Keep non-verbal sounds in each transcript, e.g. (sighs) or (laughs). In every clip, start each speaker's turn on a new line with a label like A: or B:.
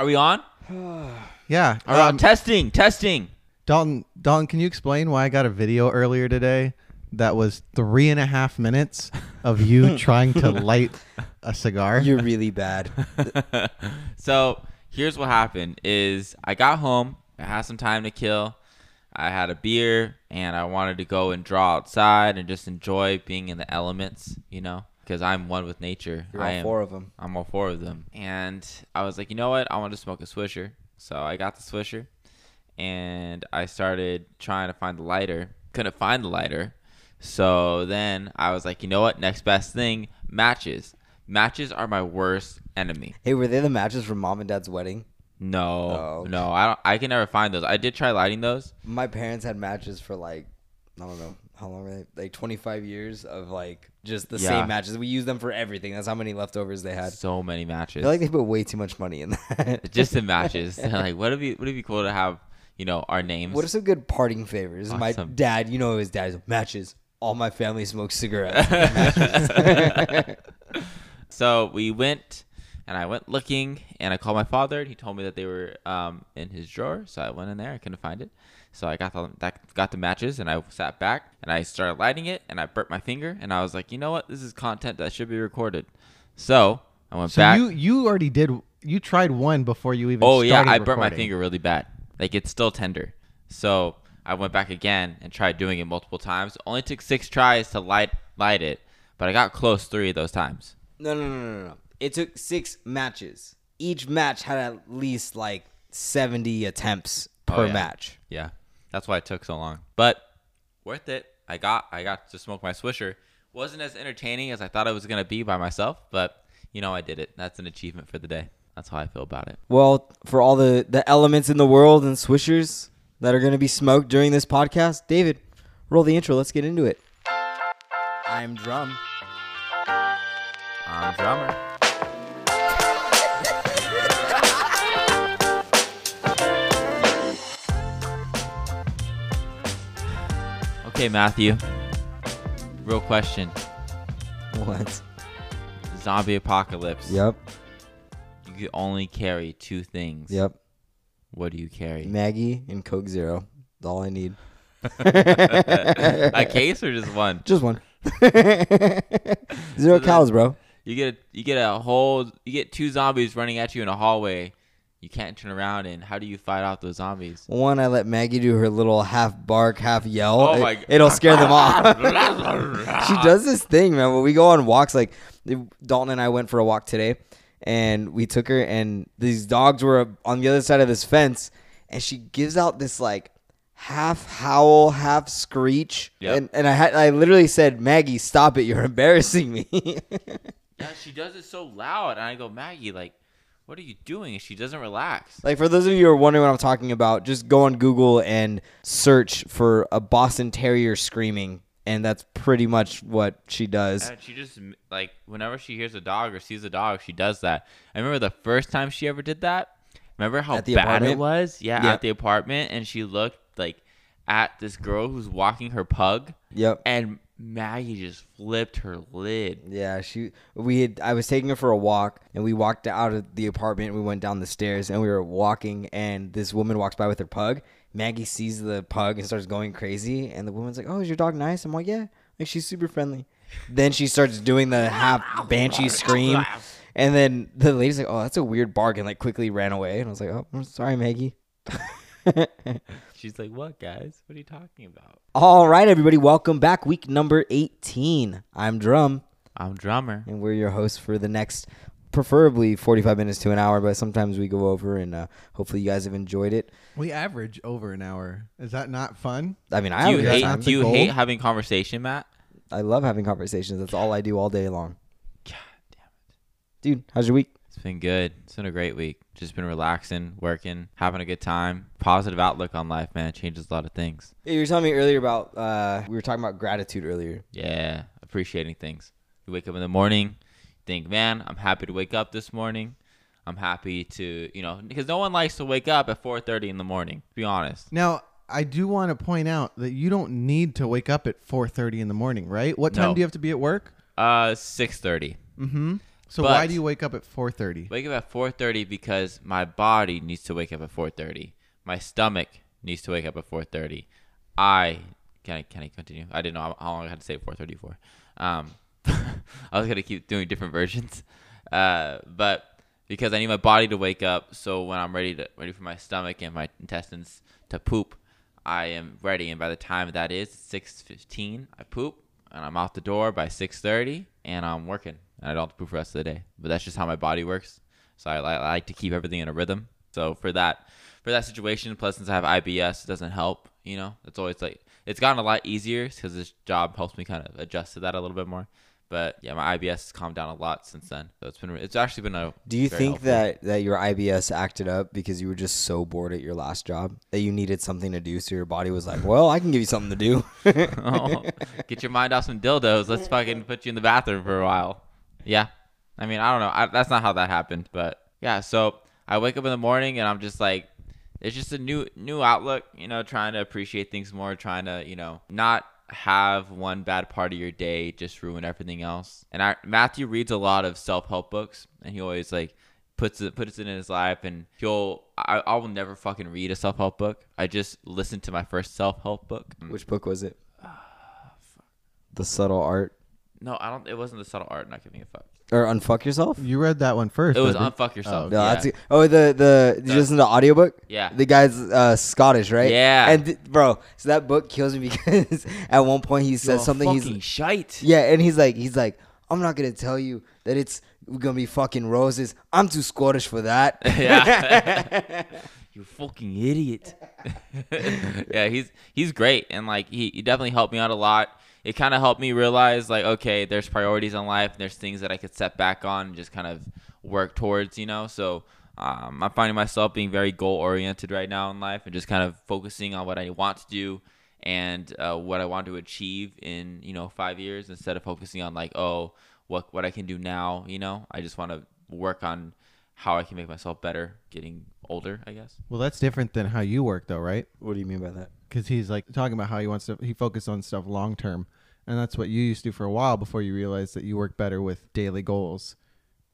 A: Are we on? (sighs)
B: Yeah.
A: Are on?
B: um,
A: Testing, testing.
B: Dalton, Dalton, can you explain why I got a video earlier today that was three and a half minutes of you (laughs) trying to light a cigar?
C: You're really bad. (laughs)
A: so here's what happened: is I got home, I had some time to kill, I had a beer, and I wanted to go and draw outside and just enjoy being in the elements, you know, because I'm one with nature.
C: You're
A: I
C: all
A: am.
C: four of them.
A: I'm all four of them. And I was like, you know what? I want to smoke a Swisher. So I got the Swisher and I started trying to find the lighter. Couldn't find the lighter. So then I was like, you know what? Next best thing matches. Matches are my worst enemy.
C: Hey, were they the matches from mom and dad's wedding?
A: No,
C: Oh.
A: no, I don't. I can never find those. I did try lighting those.
C: My parents had matches for like, I don't know how long are they? Like 25 years of like just the
A: Yeah.
C: same matches. We use them for everything. That's how many leftovers they had.
A: So many
C: I
A: matches.
C: feel like they put way too much money in that. (laughs)
A: just the matches. (laughs) (laughs) like, what would be would it be cool to have? You know, our names.
C: What are some good parting favors? My
A: Awesome.
C: dad, you know his dad's matches. All my family smokes cigarettes. Matches.
A: So we went, and I went looking, and I called my father, and he told me that they were um, in his drawer. So I went in there, I couldn't find it. So I got the that, got the matches, and I sat back, and I started lighting it, and I burnt my finger, and I was like, you know what, this is content that should be recorded. So I went
B: so
A: back.
B: you you already did you tried one before you even
A: oh yeah,
B: started
A: I burnt my finger really bad. Like it's still tender. So I went back again and tried doing it multiple times. Only took six tries to light light it, but I got close three of those times.
C: no, no, no, no, no. It took six matches. Each match had at least like 70 attempts
A: Oh,
C: per
A: yeah.
C: match.
A: Yeah, that's why it took so long. But worth it. I got I got to smoke my Swisher. Wasn't as entertaining as I thought it was gonna be by myself, but you know I did it. That's an achievement for the day. That's how I feel about it.
C: Well, for all the, the elements in the world and swishers that are going to be smoked during this podcast, David, roll the intro. Let's get into it. I'm Drum.
A: I'm drummer. Okay, Matthew. Real question.
C: What?
A: Zombie apocalypse.
C: Yep.
A: You could only carry two things.
C: Yep.
A: What do you carry?
C: Maggie and Coke Zero. That's all I need.
A: a case or just one?
C: Just one. (laughs) Zero
A: So
C: cows, bro.
A: You get a, you get a whole you get two zombies running at you in a hallway. You can't turn around and how do you fight off those zombies?
C: One, I let Maggie do her little half bark, half yell.
A: Oh
C: It-
A: my- (laughs)
C: It'll scare them off. (laughs) (laughs) she does this thing, man. When we go on walks, like Dalton and I went for a walk today, and we took her, and these dogs were on the other side of this fence, and she gives out this like half howl, half screech,
A: Yep.
C: and and I had I literally said, Maggie, stop it! You're embarrassing me.
A: Yeah, she does it so loud, and I go, Maggie, like, what are you doing? She doesn't relax.
C: Like for those of you who are wondering what I'm talking about, just go on Google and search for a Boston Terrier screaming, and that's pretty much what she does.
A: And she just like whenever she hears a dog or sees a dog, she does that. I remember the first time she ever did that. Remember how bad it was? Yeah,
C: Yeah.
A: at the apartment, and she looked like at this girl who's walking her pug,
C: Yep.
A: and Maggie just flipped her lid.
C: Yeah, she. We had. I was taking her for a walk, and we walked out of the apartment. We went down the stairs, and we were walking, and this woman walks by with her pug. Maggie sees the pug and starts going crazy, and the woman's like, "Oh, is your dog nice?" I'm like, "Yeah." Like she's super friendly. then she starts doing the half banshee scream, and then the lady's like, "Oh, that's a weird bark," and like quickly ran away. And I was like, "Oh, I'm sorry, Maggie." (laughs)
A: She's like, "What, guys? What are you talking about?"
C: All right, everybody, welcome back. Week number 18. I'm Drum.
A: I'm drummer.
C: and we're your hosts for the next preferably 45 minutes to an hour but sometimes we go over and uh, hopefully you guys have enjoyed it
B: We average over an hour. Is that not fun?
C: i mean i
A: Do you
C: have a
A: hate?
C: time.
A: Do you
B: goal?
A: hate having conversation, Matt?
C: i love having conversations that's all i do all day long
A: God damn it.
C: dude how's your week
A: It's been good. It's been a great week. Just been relaxing, working, having a good time. Positive outlook on life, man. It changes a lot of things.
C: you were telling me earlier about uh, we were talking about gratitude earlier
A: Yeah, appreciating things. You wake up in the morning, think, man, I'm happy to wake up this morning. I'm happy to, you know, because no one likes to wake up at 4:30 in the morning. To be honest.
B: Now, I do want to point out that you don't need to wake up at 4:30 in the morning, right? What time
A: No.
B: do you have to be at work?
A: Uh, 6:30.
B: Mm-hmm. So
A: But-
B: why do you wake up at 4:30?
A: Wake up at 4:30 because my body needs to wake up at 4:30. My stomach needs to wake up at 4:30. I can I can I continue? I didn't know how, long I had to say 4:30 for. Um, (laughs) I was gonna keep doing different versions, uh, but because I need my body to wake up, so when I'm ready to ready for my stomach and my intestines to poop, I am ready. And by the time that is 6:15, I poop and I'm out the door by 6:30, and I'm working. And I don't have to poop for the rest of the day. But that's just how my body works. So I, I like to keep everything in a rhythm. So for that, for that situation, plus since I have IBS, it doesn't help. You know, it's always like it's gotten a lot easier because this job helps me kind of adjust to that a little bit more. But yeah, my IBS has calmed down a lot since then. So it's been it's actually been a.
C: Do you think
A: helpful.
C: that that your IBS acted up because you were just so bored at your last job that you needed something to do, so your body was like, "Well, I can give you something to do." (laughs)
A: oh, get your mind off some dildos. Let's fucking put you in the bathroom for a while. Yeah. I mean, I don't know. I, that's not how that happened, but yeah. So I wake up in the morning and I'm just like, it's just a new new outlook. You know, trying to appreciate things more, trying to you know not have one bad part of your day just ruin everything else. And I, Matthew reads a lot of self help books, and he always like puts it puts it in his life and he'll I, I will never fucking read a self help book. I just listened to my first self help book.
C: Which book was it? (sighs) The subtle art
A: No, I don't. It wasn't the subtle art. Not giving a fuck.
C: or unfuck yourself.
B: You read that one first.
A: It was
B: though, didn't-
A: unfuck yourself.
C: No,
A: yeah.
C: that's oh the the did you listen to the audiobook?
A: Yeah.
C: The guy's uh, Scottish, right?
A: Yeah.
C: And th- bro, so that book kills me (laughs) because at one point he says
A: You're
C: something he's
A: shite.
C: Yeah, and he's like he's like I'm not going to tell you that it's going to be fucking roses. I'm too Scottish for that. (laughs)
A: Yeah. (laughs) you fucking idiot. yeah, he's he's great and like he, he definitely helped me out a lot. It kind of helped me realize like okay, there's priorities in life and there's things that I could set back on and just kind of work towards, you know. So um, I'm finding myself being very goal oriented right now in life and just kind of focusing on what I want to do and uh, what I want to achieve in you know five years instead of focusing on like oh what what I can do now. You know, I just want to work on how I can make myself better getting older. I guess.
B: Well, that's different than how you work, though, right?
C: what do you mean by that?
B: Because he's like talking about how he wants to. He focused on stuff long term, and that's what you used to do for a while before you realized that you work better with daily goals.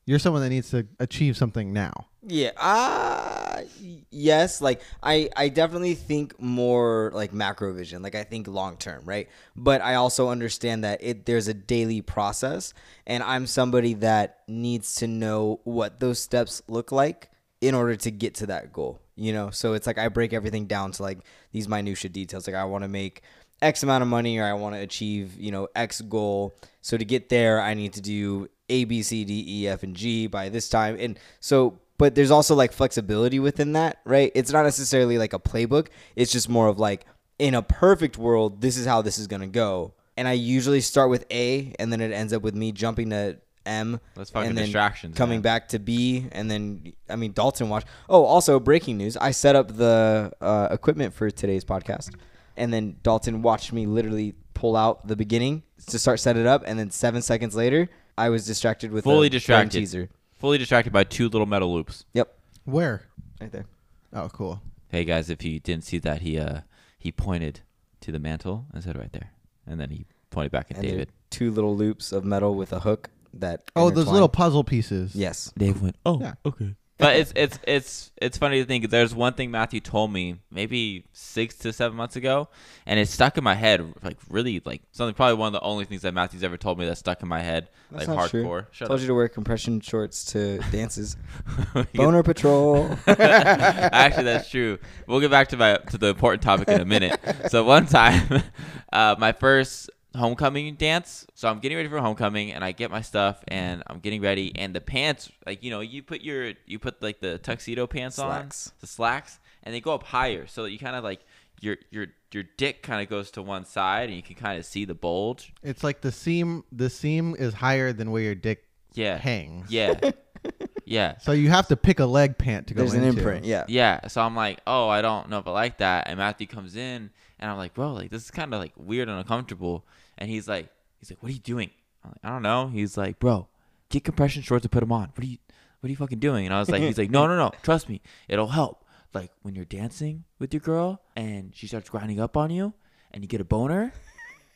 B: You're someone that needs to achieve something now.
C: Yeah. Uh yes, like I I definitely think more like macro vision. Like I think long term, right? But I also understand that it there's a daily process and I'm somebody that needs to know what those steps look like in order to get to that goal. You know? So it's like I break everything down to like these minutia details. Like I want to make X amount of money or I want to achieve, you know, X goal. So to get there, I need to do A, B, C, D, E, F, and G by this time. And so, but there's also like flexibility within that, right? It's not necessarily like a playbook. It's just more of like, in a perfect world, this is how this is going to go. And I usually start with A and then it ends up with me jumping to M.
A: That's fucking
C: and then
A: distractions,
C: Coming
A: man.
C: back to B and then, I mean, Dalton watched. Oh, also breaking news. I set up the uh, equipment for today's podcast and then Dalton watched me literally pull out the beginning to start set it up, and then seven seconds later, I was distracted with
A: Fully
C: a
A: distracted.
C: teaser.
A: Fully distracted by two little metal loops.
C: Yep,
B: Where?
C: right there.
B: Oh, cool.
A: Hey guys, if you didn't see that, he uh he pointed to the mantle and said right there, and then he pointed back at
C: And
A: David.
C: two little loops of metal with a hook that.
B: Oh, those
C: intertwine.
B: little puzzle pieces.
C: Yes.
A: Dave went, oh,
B: Yeah.
A: okay. But it's it's it's it's funny to think. There's one thing Matthew told me maybe six to seven months ago, and it stuck in my head like really like something. Probably one of the only things that Matthew's ever told me that stuck in my head
C: That's
A: like
C: not true.
A: hardcore. Shut
C: Told
A: up.
C: you to wear compression shorts to dances. (laughs) Boner patrol. (laughs)
A: Actually, that's true. We'll get back to my to the important topic in a minute. (laughs) So one time, uh, my first homecoming dance. So I'm getting ready for homecoming, and I get my stuff, and I'm getting ready, and the pants, like you know, you put your you put like the tuxedo pants
C: Slacks.
A: on, the slacks, and they go up higher, so that you kind of like your your your dick kind of goes to one side, and you can kind of see the bulge.
B: It's like the seam. The seam is higher than where your dick
A: Yeah.
B: hangs.
A: Yeah. (laughs) yeah.
B: So you have to pick a leg pant to go
C: There's an imprint. Yeah.
A: Yeah, so I'm like, oh, I don't know if I like that. And Matthew comes in, and I'm like, bro, like this is kind of like weird and uncomfortable. And he's like, he's like, what are you doing? I'm like, I don't know. He's like, bro, get compression shorts and put them on. What are you, what are you fucking doing? And I was like, he's like, no, no, no, trust me, it'll help. Like when you're dancing with your girl and she starts grinding up on you, and you get a boner,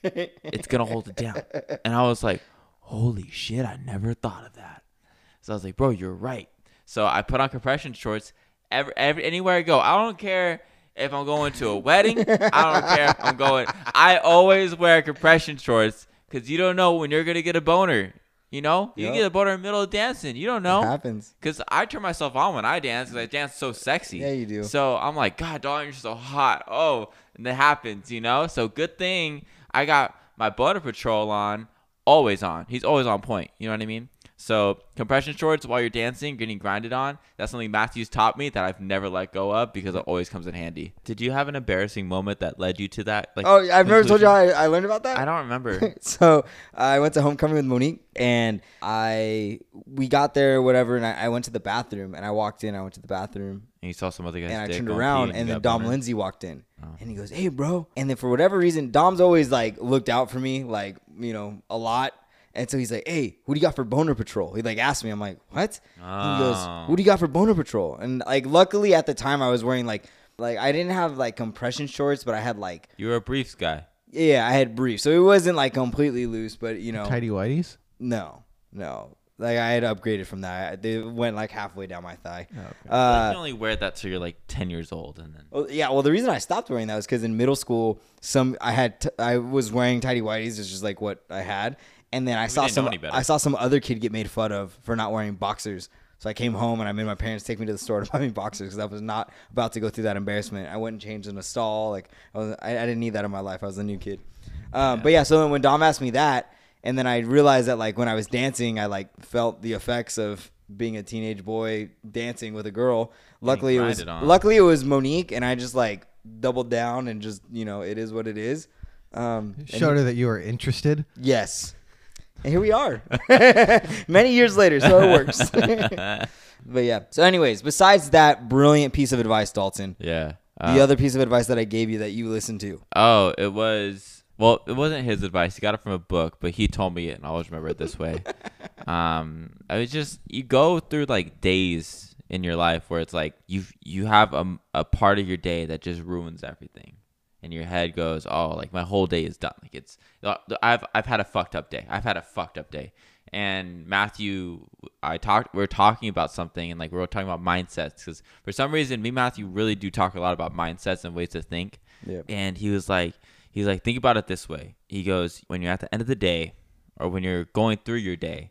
A: it's gonna hold it down. And I was like, holy shit, I never thought of that. So I was like, bro, you're right. So I put on compression shorts every, every anywhere I go. I don't care if I'm going to a wedding. I don't care if I'm going. I always wear compression shorts because you don't know when you're gonna get a boner. You know, you
C: Yep.
A: get a boner in the middle of dancing. You don't
C: It
A: know.
C: happens.
A: Cause I turn myself on when I dance because I dance so sexy.
C: Yeah, you do.
A: So I'm like, God, darling, you're so hot. Oh, and that happens, you know. So good thing I got my Boner Patrol on, always on. He's always on point. You know what I mean? So compression shorts while you're dancing, getting grinded on. That's something Matthews taught me that I've never let go of because it always comes in handy. Did you have an embarrassing moment that led you to that? Like,
C: Oh, I've never told you how? I, I learned about that.
A: I don't remember. (laughs)
C: so I went to homecoming with Monique, and I we got there, whatever, and I, I went to the bathroom, and I walked in. I went to the bathroom,
A: and you saw some other guy's
C: and I turned around,
A: pee
C: and then Dom? Lindsay walked in,
A: Oh.
C: and he goes, "Hey, bro!" And then for whatever reason, Dom's always like looked out for me, like you know, a lot. And so he's like, "Hey, what do you got for boner patrol?" He like asked me. I'm like, "What?" And he goes,
A: Oh.
C: "What do you got for boner patrol?" And like, luckily at the time, I was wearing like, like I didn't have like compression shorts, but I had like,
A: You were a briefs guy.
C: yeah, I had briefs, so it wasn't like completely loose, but you know,
B: Tidy whities.
C: no, no. Like I had upgraded from that. I- They went like halfway down my thigh.
B: okay.
A: you
C: Uh,
A: can only wear that till you're like 10 years old, and then
C: well, yeah. Well, the reason I stopped wearing that was because in middle school, some I had t- I was wearing tidy whities. It's just like what I had, and then I saw some. I saw some other kid get made fun of for not wearing boxers. So I came home and I made my parents take me to the store to buy me boxers because I was not about to go through that embarrassment. I went and changed in a stall. Like I, was, I, I didn't need that in my life. I was a new kid. Um, But yeah, so then when Dom asked me that, and then I realized that like when I was dancing, I like felt the effects of being a teenage boy dancing with a girl. Luckily, it was
A: grinded on.
C: luckily it was Monique, and I just like doubled down and just you know it is what it is. Um,
B: Showed her that you were interested.
C: Yes. And here we are. (laughs) Many years later, so it works. (laughs) (laughs) but yeah. So, anyways, besides that brilliant piece of advice, Dalton,
A: yeah.
C: the
A: Uh,
C: other piece of advice that I gave you that you listened to.
A: Oh, it was well, it wasn't his advice. He got it from a book, but he told me it, and I always remember it this way. um, I was just you go through like days in your life where it's like you you have a a part of your day that just ruins everything, and your head goes, oh, like my whole day is done. Like it's uh, I've I've had a fucked up day. I've had a fucked up day. And Matthew, I talked. We are talking about something, and like we were talking about mindsets, because for some reason, me Matthew really do talk a lot about mindsets and ways to think.
C: Yeah.
A: And he was like, he's like, think about it this way. He goes, when you're at the end of the day, or when you're going through your day,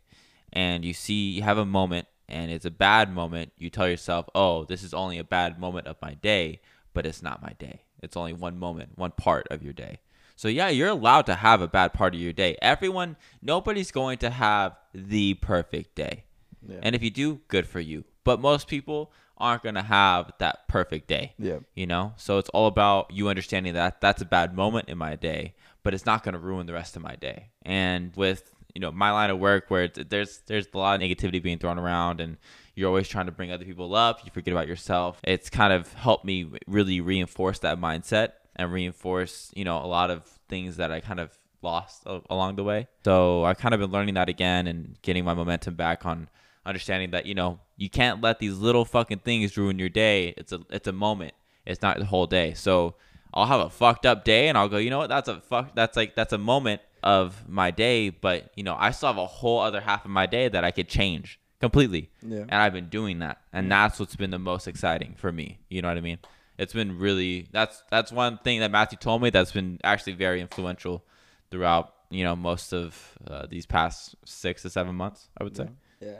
A: and you see you have a moment, and it's a bad moment, you tell yourself, oh, this is only a bad moment of my day, but it's not my day. It's only one moment, one part of your day. So yeah, you're allowed to have a bad part of your day. Everyone, nobody's going to have the perfect day.
C: Yeah.
A: And if you do, good for you. But most people aren't going to have that perfect day.
C: Yeah.
A: You know? So it's all about you understanding that that's a bad moment in my day, but it's not going to ruin the rest of my day. And with, you know, my line of work where there's there's a lot of negativity being thrown around and you're always trying to bring other people up, you forget about yourself. It's kind of helped me really reinforce that mindset and reinforce, you know, a lot of things that I kind of lost a- along the way. So I kind of been learning that again and getting my momentum back on understanding that you know you can't let these little fucking things ruin your day. It's a it's a moment. It's not the whole day. So I'll have a fucked up day and I'll go, you know what? That's a fuck. That's like that's a moment of my day. But you know, I still have a whole other half of my day that I could change completely.
C: Yeah.
A: And I've been doing that, and that's what's been the most exciting for me. You know what I mean? It's been really that's that's one thing that Matthew told me that's been actually very influential throughout you know most of uh, these past six to seven months. I would say.
C: Yeah,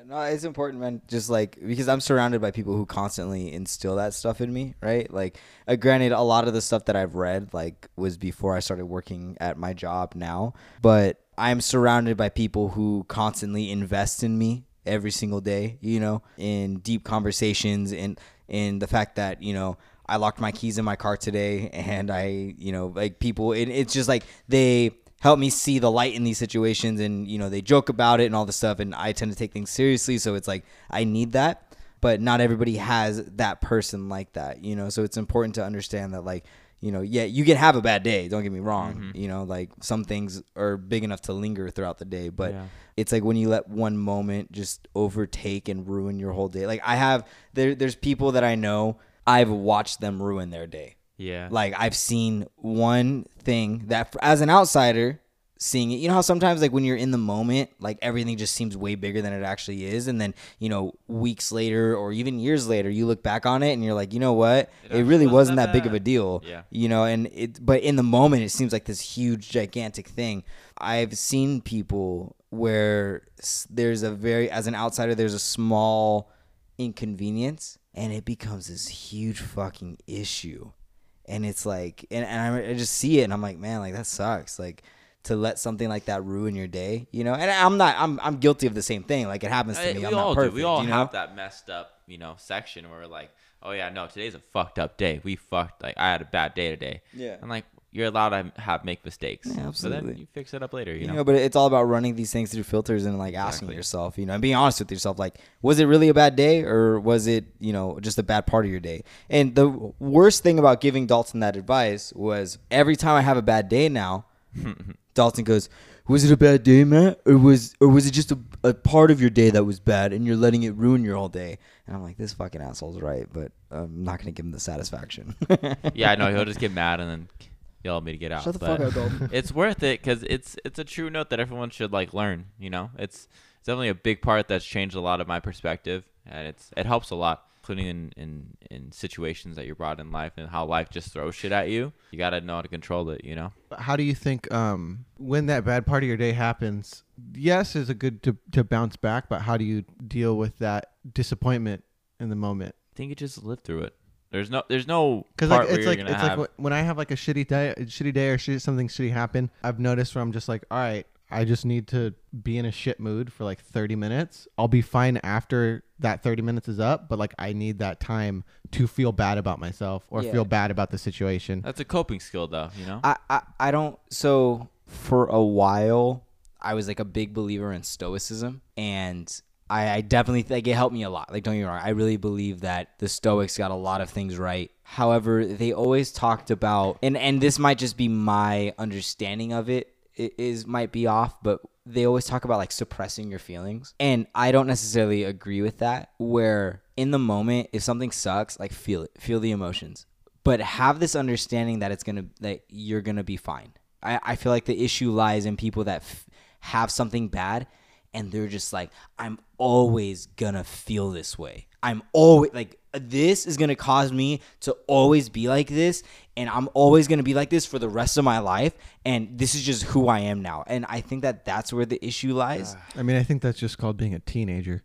C: no, it's important, man. Just like because I'm surrounded by people who constantly instill that stuff in me, right? Like, uh, granted, a lot of the stuff that I've read like was before I started working at my job now, but I'm surrounded by people who constantly invest in me every single day. You know, in deep conversations and in the fact that you know I locked my keys in my car today, (laughs) and I, you know, like people, it, it's just like they help me see the light in these situations and you know they joke about it and all this stuff and i tend to take things seriously so it's like i need that. But not everybody has that person like that you know? So it's important to understand that like you know yeah you can have a bad day don't get me wrong mm-hmm. you know? Like some things are big enough to linger throughout the day but
A: Yeah.
C: it's like when you let one moment just overtake and ruin your whole day. Like i have there there's people that i know i've watched them ruin their day
A: Yeah.
C: like I've seen one thing that, as an outsider, seeing it. You know how sometimes like when you're in the moment, like everything just seems way bigger than it actually is, and then you know weeks later or even years later, you look back on it and you're like, you know what,
A: It
C: it, really
A: wasn't that
C: that big of a deal.
A: Yeah.
C: You know, and it, but in the moment, it seems like this huge, gigantic thing. I've seen people where there's a very, as an outsider, there's a small inconvenience, and it becomes this huge fucking issue and it's like and, and I, I just see it and i'm like man like that sucks like to let something like that ruin your day you know and i'm not i'm, I'm guilty of the same thing like it happens to
A: Hey,
C: me
A: we
C: i'm
A: all
C: not perfect
A: do. We all
C: you know
A: have that messed up, you know, section where we're like, oh yeah, no, today's a fucked up day. We fucked. Like I had a bad day today.
C: Yeah.
A: I'm like, you're allowed to have make mistakes.
C: Yeah, absolutely.
A: then you fix it up later. You,
C: you
A: know.
C: know, but it's all about running these things through filters and like asking
A: Exactly.
C: yourself, you know, and being honest with yourself. Like, was it really a bad day or was it, you know, just a bad part of your day? And the worst thing about giving Dalton that advice was every time I have a bad day now, (laughs) Dalton goes, "Was it a bad day, Matt, or was or was it just a, a part of your day that was bad, and you're letting it ruin your whole day?" And I'm like, "This fucking asshole's right, but I'm not gonna give him the satisfaction."
A: yeah, I know. (laughs) He'll just get mad and then yell at me to get out.
C: Shut the
A: but
C: fuck up, Dalton. (laughs)
A: it's worth it because it's it's a true note that everyone should like learn. You know, it's it's definitely a big part that's changed a lot of my perspective, and it's it helps a lot, including in in in situations that you're brought in life and how life just throws shit at you. You gotta know how to control it. You know.
B: How do you think um, when that bad part of your day happens? Yes, is a good to to bounce back, but how do you deal with that disappointment in the moment?
A: I think you just live through it. There's no there's no
B: Because
A: part
B: like
A: where
B: it's
A: you're
B: like
A: gonna
B: it's
A: have.
B: like when I have like a shitty day, a shitty day or shit, something shitty happen. I've noticed where I'm just like, all right, I just need to be in a shit mood for like 30 minutes. I'll be fine after that 30 minutes is up, but like I need that time to feel bad about myself or
C: Yeah.
B: feel bad about the situation.
A: that's a coping skill, though. You know.
C: I, I I don't. So for a while, I was like a big believer in stoicism, and I, I definitely think it helped me a lot. Like, don't get me wrong, I really believe that the Stoics got a lot of things right. However, they always talked about, and and this might just be my understanding of it i- might be off, but they always talk about like suppressing your feelings, and I don't necessarily agree with that. Where in the moment, if something sucks, like feel it, feel the emotions but have this understanding that it's gonna that you're gonna be fine. I, I feel like the issue lies in people that f- have something bad and they're just like, I'm always gonna feel this way. I'm always like this is gonna cause me to always be like this, and I'm always gonna be like this for the rest of my life, and this is just who I am now. And I think that that's where the issue lies.
B: I mean, I think that's just called being a teenager.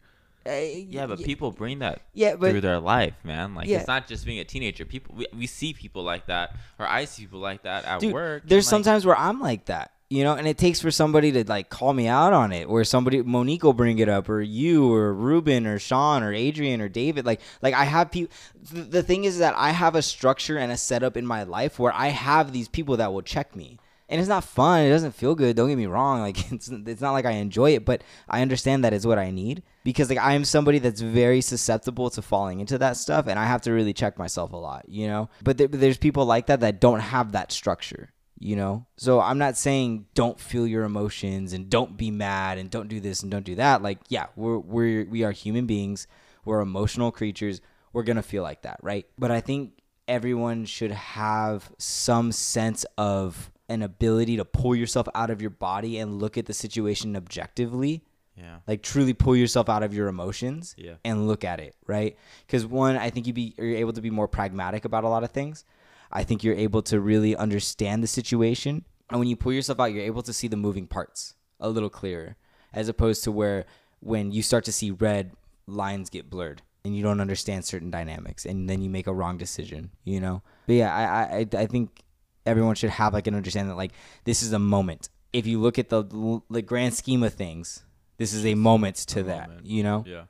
C: Uh,
A: yeah, but people bring that
C: Yeah, but-
A: through their life, man. Like
C: Yeah.
A: it's not just being a teenager. People we, we see people like that, or I see people like that at
C: Dude,
A: work.
C: there's
A: and, like,
C: sometimes where I'm like that, you know, and it takes for somebody to like call me out on it, or somebody Monique will bring it up, or you, or Ruben, or Sean, or Adrian, or David. Like, like I have people. Th- the thing is that I have a structure and a setup in my life where I have these people that will check me. And it's not fun. It doesn't feel good. Don't get me wrong. Like (laughs) it's it's not like I enjoy it, but I understand that it's what I need because like I am somebody that's very susceptible to falling into that stuff, and I have to really check myself a lot, you know. But there, there's people like that that don't have that structure, you know. So I'm not saying don't feel your emotions and don't be mad and don't do this and don't do that. Like yeah, we're we're we are human beings. We're emotional creatures. We're gonna feel like that, right? But I think everyone should have some sense of an ability to pull yourself out of your body and look at the situation objectively
A: Yeah.
C: like truly pull yourself out of your emotions
A: Yeah.
C: and look at it right because one i think you be you're able to be more pragmatic about a lot of things i think you're able to really understand the situation and when you pull yourself out you're able to see the moving parts a little clearer as opposed to where when you start to see red lines get blurred and you don't understand certain dynamics and then you make a wrong decision you know but yeah i i i think everyone should have like an understanding that like this is a moment if you look at the the grand scheme of things this is a moment to that
A: moment.
C: you know
A: Yeah.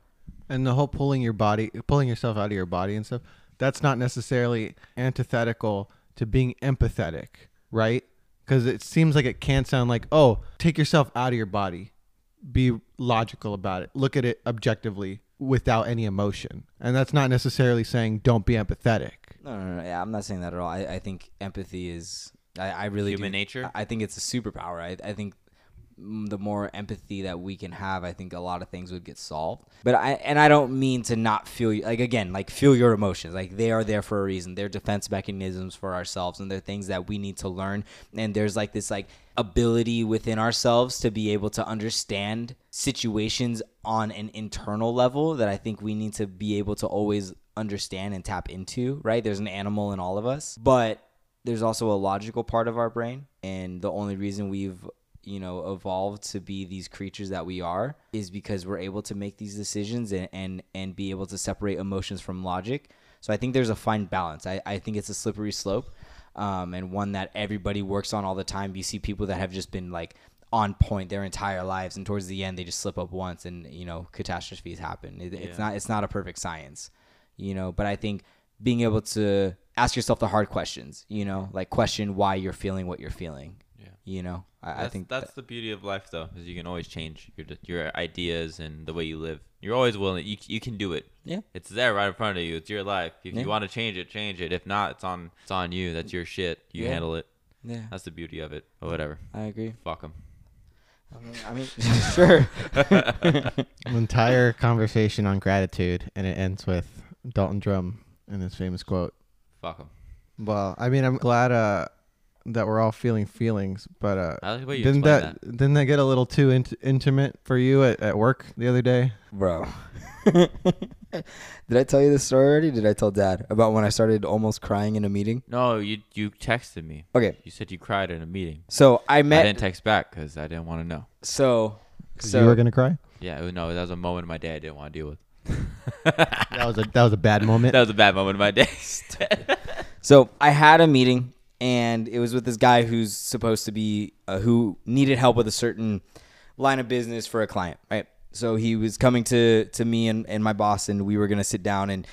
B: And the whole pulling your body, pulling yourself out of your body and stuff, that's not necessarily antithetical to being empathetic, right? Because it seems like it can sound like, oh, take yourself out of your body, be logical about it, look at it objectively without any emotion. And that's not necessarily saying don't be empathetic.
C: no no no yeah i'm not saying that at all i, I think empathy is i, I really
A: Human
C: do-
A: nature?
C: I, I think it's a superpower I, I think the more empathy that we can have, I think a lot of things would get solved. But I and I don't mean to not feel like again, like feel your emotions. Like they are there for a reason. They're defense mechanisms for ourselves and they're things that we need to learn. And there's like this like ability within ourselves to be able to understand situations on an internal level that I think we need to be able to always understand and tap into, right? There's an animal in all of us, but there's also a logical part of our brain and the only reason we've you know evolved to be these creatures that we are is because we're able to make these decisions and and, and be able to separate emotions from logic. So i think there's a fine balance. I, I think it's a slippery slope um, and one that everybody works on all the time. You see people that have just been like on point their entire lives and towards the end they just slip up once and you know catastrophes happen. It, it's not it's not a perfect science you know but i think being able to ask yourself the hard questions you know like question why you're feeling what you're feeling
A: Yeah.
C: you know i, I think
A: that's the beauty of life, though, is you can always change your your ideas and the way you live. You're always willing. You you can do it.
C: yeah
A: It's there right in front of you. It's your life. If
C: Yeah.
A: you want to change it, change it. If not, it's on it's on you. That's your shit. You
C: Yeah.
A: handle it.
C: yeah
A: That's the beauty of it. or whatever.
C: i agree
A: Fuck them.
C: i mean, I mean (laughs) sure (laughs)
B: entire conversation on gratitude, and it ends with Dalton Drum and his famous quote.
A: Fuck them.
B: Well, I mean, I'm glad uh, that we're all feeling feelings, but uh,
A: I like the way you
B: didn't that,
A: that.
B: didn't that get a little too int- intimate for you at, at work the other day?
C: bro (laughs) did i tell you this story already did i tell dad about when i started almost crying in a meeting
A: No, you you texted me.
C: okay
A: You said you cried in a meeting.
C: so i met.
A: I didn't text back because I didn't want to know.
C: so
B: 'Cause
C: so
B: you were gonna cry.
A: Yeah, no, that was a moment in my day I didn't want to deal with. (laughs)
B: That was a that was a bad moment. (laughs)
A: That was a bad moment in my day.
C: So I had a meeting, and it was with this guy who's supposed to be uh, who needed help with a certain line of business for a client, right? So he was coming to to me and, and my boss, and we were gonna sit down and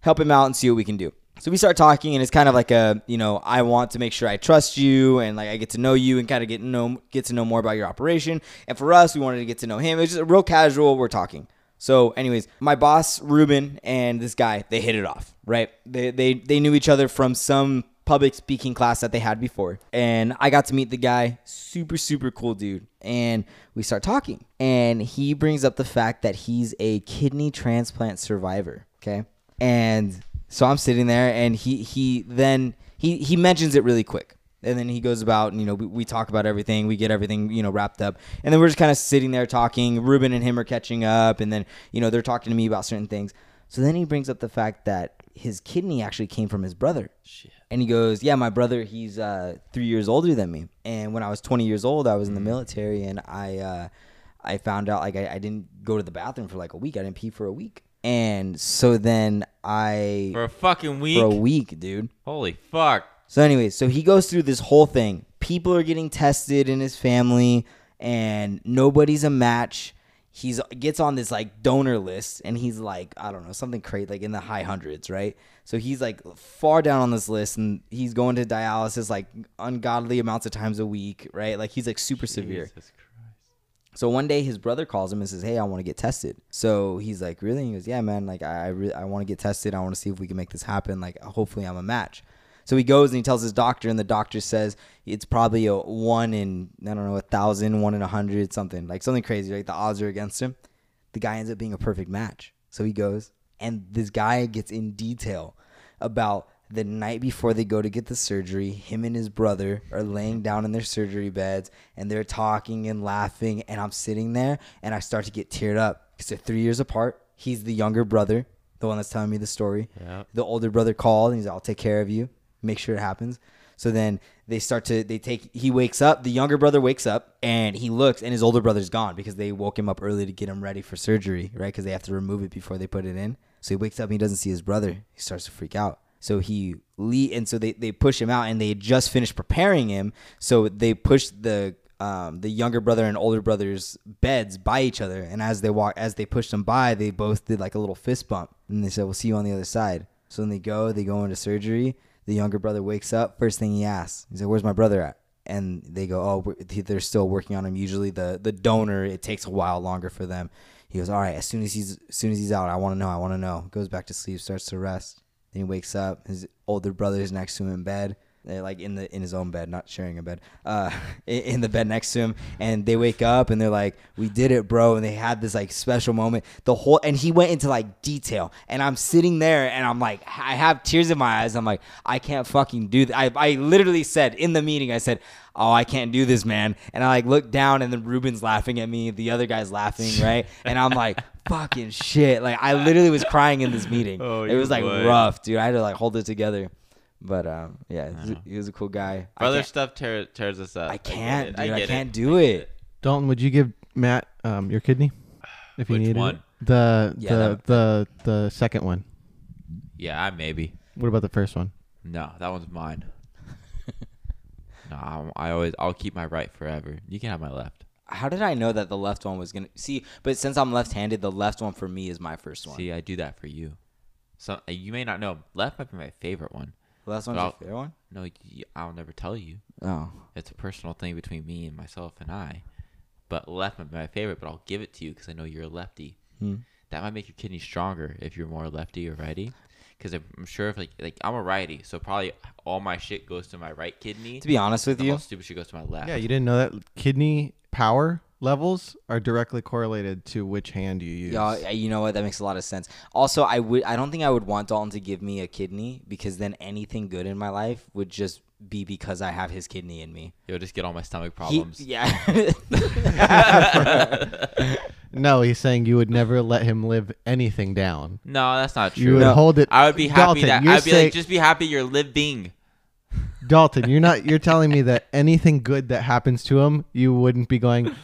C: help him out and see what we can do. So we start talking, and it's kind of like a you know I want to make sure I trust you, and like I get to know you and kind of get to know get to know more about your operation. And for us, we wanted to get to know him. It was just a real casual. We're talking. So, anyways, my boss Ruben and this guy they hit it off, right? They they they knew each other from some public speaking class that they had before, and I got to meet the guy. Super super cool dude, and we start talking, and he brings up the fact that he's a kidney transplant survivor. Okay, and so I'm sitting there, and he he then he he mentions it really quick. And then he goes about, and, you know, we, we talk about everything. We get everything, you know, wrapped up. And then we're just kind of sitting there talking. Ruben and him are catching up. And then, you know, they're talking to me about certain things. So then he brings up the fact that his kidney actually came from his brother.
A: Shit.
C: And he goes, Yeah, my brother, he's uh, three years older than me. And when I was 20 years old, I was in the military and I, uh, I found out like I, I didn't go to the bathroom for like a week. I didn't pee for a week. And so then I,
A: For a fucking week.
C: for a week, dude.
A: Holy fuck.
C: So, anyway, so he goes through this whole thing. People are getting tested in his family, and nobody's a match. He's gets on this like donor list, and he's like, I don't know, something crazy, like in the high hundreds, right? So he's like far down on this list, and he's going to dialysis like ungodly amounts of times a week, right? Like he's like super severe.
A: Christ.
C: So one day his brother calls him and says, "Hey, I want to get tested." So he's like, "Really?" He goes, "Yeah, man. Like I, I, re- I want to get tested. I want to see if we can make this happen. Like hopefully I'm a match." So he goes and he tells his doctor, and the doctor says it's probably a one in I don't know a thousand, one in a hundred, something like something crazy. Like the odds are against him. The guy ends up being a perfect match. So he goes, and this guy gets in detail about the night before they go to get the surgery, him and his brother are laying down in their surgery beds and they're talking and laughing. And I'm sitting there and I start to get teared up because they're three years apart. He's the younger brother, the one that's telling me the story.
A: Yep.
C: The older brother called and he's like, I'll take care of you, make sure it happens. So then they start to, they take, he wakes up, the younger brother wakes up and he looks and his older brother's gone because they woke him up early to get him ready for surgery, right? Because they have to remove it before they put it in. So he wakes up and he doesn't see his brother. He starts to freak out. So he le and so they, they push him out and they just finished preparing him. So they pushed the um, the younger brother and older brother's beds by each other. And as they walk as they pushed them by, they both did like a little fist bump. And they said, We'll see you on the other side. So then they go, they go into surgery. The younger brother wakes up. First thing he asks, he's like, Where's my brother at? And they go, Oh, they're still working on him. Usually the the donor, it takes a while longer for them. He goes, All right, as soon as he's as soon as he's out, I want to know, I want to know. Goes back to sleep, starts to rest. Then he wakes up. His older brother is next to him in bed. They're like in the in his own bed, not sharing a bed. Uh, (laughs) in, in the bed next to him, and they wake up and they're like, "We did it, bro!" And they had this like special moment. The whole and he went into like detail, and I'm sitting there and I'm like, I have tears in my eyes. I'm like, I can't fucking do that. I I literally said in the meeting, I said. Oh, I can't do this, man. And I like look down, and then Ruben's laughing at me. The other guy's laughing, (laughs) right? And I'm like, fucking shit. Like I literally was crying in this meeting.
A: Oh,
C: it was like
A: would.
C: rough, dude. I had to like hold it together. But um, yeah, he was, he was a cool guy.
A: Brother stuff tear, tears us up.
C: I can't,
A: it,
C: dude. I,
A: get
C: can't
A: it.
C: do it.
B: Dalton, would you give Matt um, your kidney if you
A: Which
B: needed
A: one?
B: it? The
C: Yeah,
B: the
C: that-
B: the the second one.
A: Yeah, I maybe.
B: What about the first one?
A: No, that one's mine. (laughs) no, I'm- I always I'll keep my right forever. You can have my left.
C: How did I know that the left one was gonna see? But since I'm left-handed, the left one for me is my first one.
A: See, I do that for you. So uh, you may not know. Left might be my favorite one.
C: The last one's
A: But
C: your
A: I'll-
C: favorite one.
A: No, I'll never tell you.
C: Oh,
A: It's a personal thing between me and myself and I. But left might be my favorite, but I'll give it to you because I know you're a lefty.
C: Hmm.
A: That might make your kidney stronger if you're more lefty or righty. Because I'm sure if like like I'm a righty, so probably all my shit goes to my right kidney.
C: to be honest with
A: and
C: you,
A: all stupid shit goes to my left.
B: Yeah, you didn't know that kidney power levels are directly correlated to which hand you use.
C: Yeah, you know what? That makes a lot of sense. Also, I would. I don't think I would want Dalton to give me a kidney because then anything good in my life would just be because I have his kidney in me.
A: You'll just get all my stomach
C: He-
A: problems.
C: yeah. (laughs)
B: No, he's saying you would never let him live anything down.
A: No, that's not true.
B: You would
C: No.
B: hold it.
A: I would be happy
B: Dalton,
A: that
B: you're
A: I'd be
B: saying-
A: like, just be happy you're living.
B: Dalton, you're not. You're telling me that anything good that happens to him, you wouldn't be going.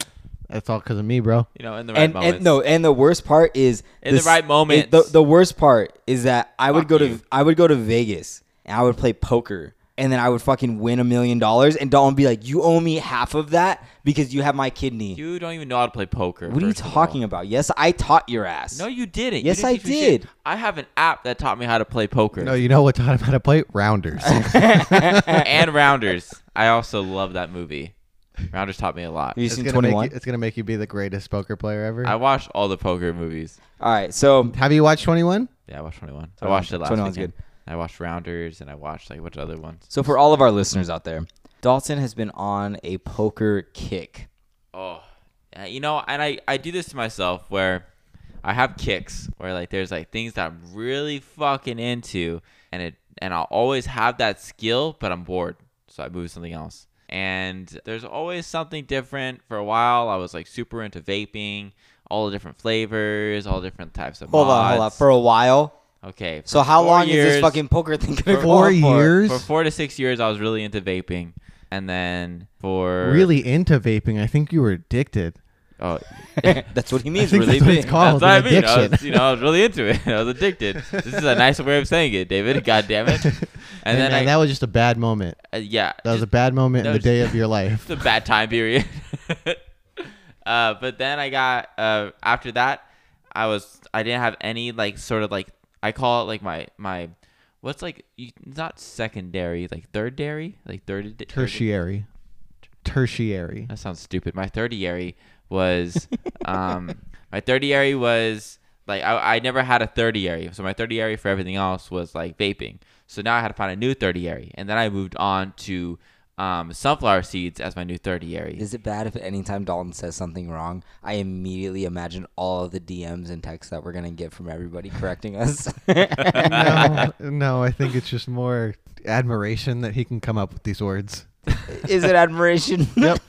B: That's all because of me, bro.
A: You know, in the right
C: and,
A: moments.
C: and no, and the worst part is
A: In the right moment.
C: the, the worst part is that I would
A: Fuck
C: go
A: you.
C: to I would go to Vegas and I would play poker and then I would fucking win a million dollars and Dalton would be like, "You owe me half of that because you have my kidney."
A: You don't even know how to play poker.
C: what are you
A: first of all.
C: talking about? Yes, I taught your ass.
A: No, you didn't. You
C: Yes,
A: didn't
C: I
A: teach me shit.
C: did.
A: I have an app that taught me how to play poker
B: No, you know what taught him how to play rounders. (laughs)
A: and Rounders. I also love that movie. Rounders taught me a lot.
C: Have you
B: it's
C: seen
B: gonna make
C: One?
B: you, it's gonna make you be the greatest poker player ever.
A: I watched all the poker movies.
C: All right, so
B: Have you watched Twenty One?
A: Yeah, I watched 21. I watched it last
C: 21's
A: weekend.
C: good.
A: I watched Rounders and I watched like what other ones?
C: so for all of our listeners out there, Dalton has been on a poker kick.
A: Oh, yeah, you know, and I I do this to myself where I have kicks where like there's like things that I'm really fucking into, and it and I'll always have that skill, but I'm bored, so I move to something else. And there's always something different. For a while, I was like super into vaping, all the different flavors, all different types of
C: Hold on, hold on. For a while.
A: okay.
C: So how
A: four
C: long is this fucking poker thing gonna
A: For
C: go
B: Four
C: on for?
B: years.
A: For four to six years, I was really into vaping, and then for
B: Really into vaping. I think you were addicted.
A: oh (laughs)
C: that's what he means.
B: think
C: Really
B: that's what it's called.
A: That's what I mean. I was,
B: addiction.
A: you know, I was really into it. (laughs) I was addicted. This is a nice way of saying it, David. God damn it. (laughs) And,
B: And,
A: then
B: and
A: I,
B: that was just a bad moment.
A: uh, yeah,
B: That was a bad moment in the day of your life. (laughs)
A: it's a bad time period. (laughs) (laughs) uh, but then I got uh, after that, I was I didn't have any like sort of like I call it like my my what's like not secondary like third dairy like third
B: Tertiary. Tertiary.
A: That sounds stupid. My tertiary was um my tertiary was like I, I never had a 30 area. So my 30 area for everything else was like vaping. So now I had to find a new 30 area. And then I moved on to um, sunflower seeds as my new 30 area.
C: Is it bad if anytime Dalton says something wrong, I immediately imagine all of the DMs and texts that we're gonna get from everybody correcting us? (laughs)
B: no, no, I think it's just more admiration that he can come up with these words.
C: Is it admiration?
B: Yep.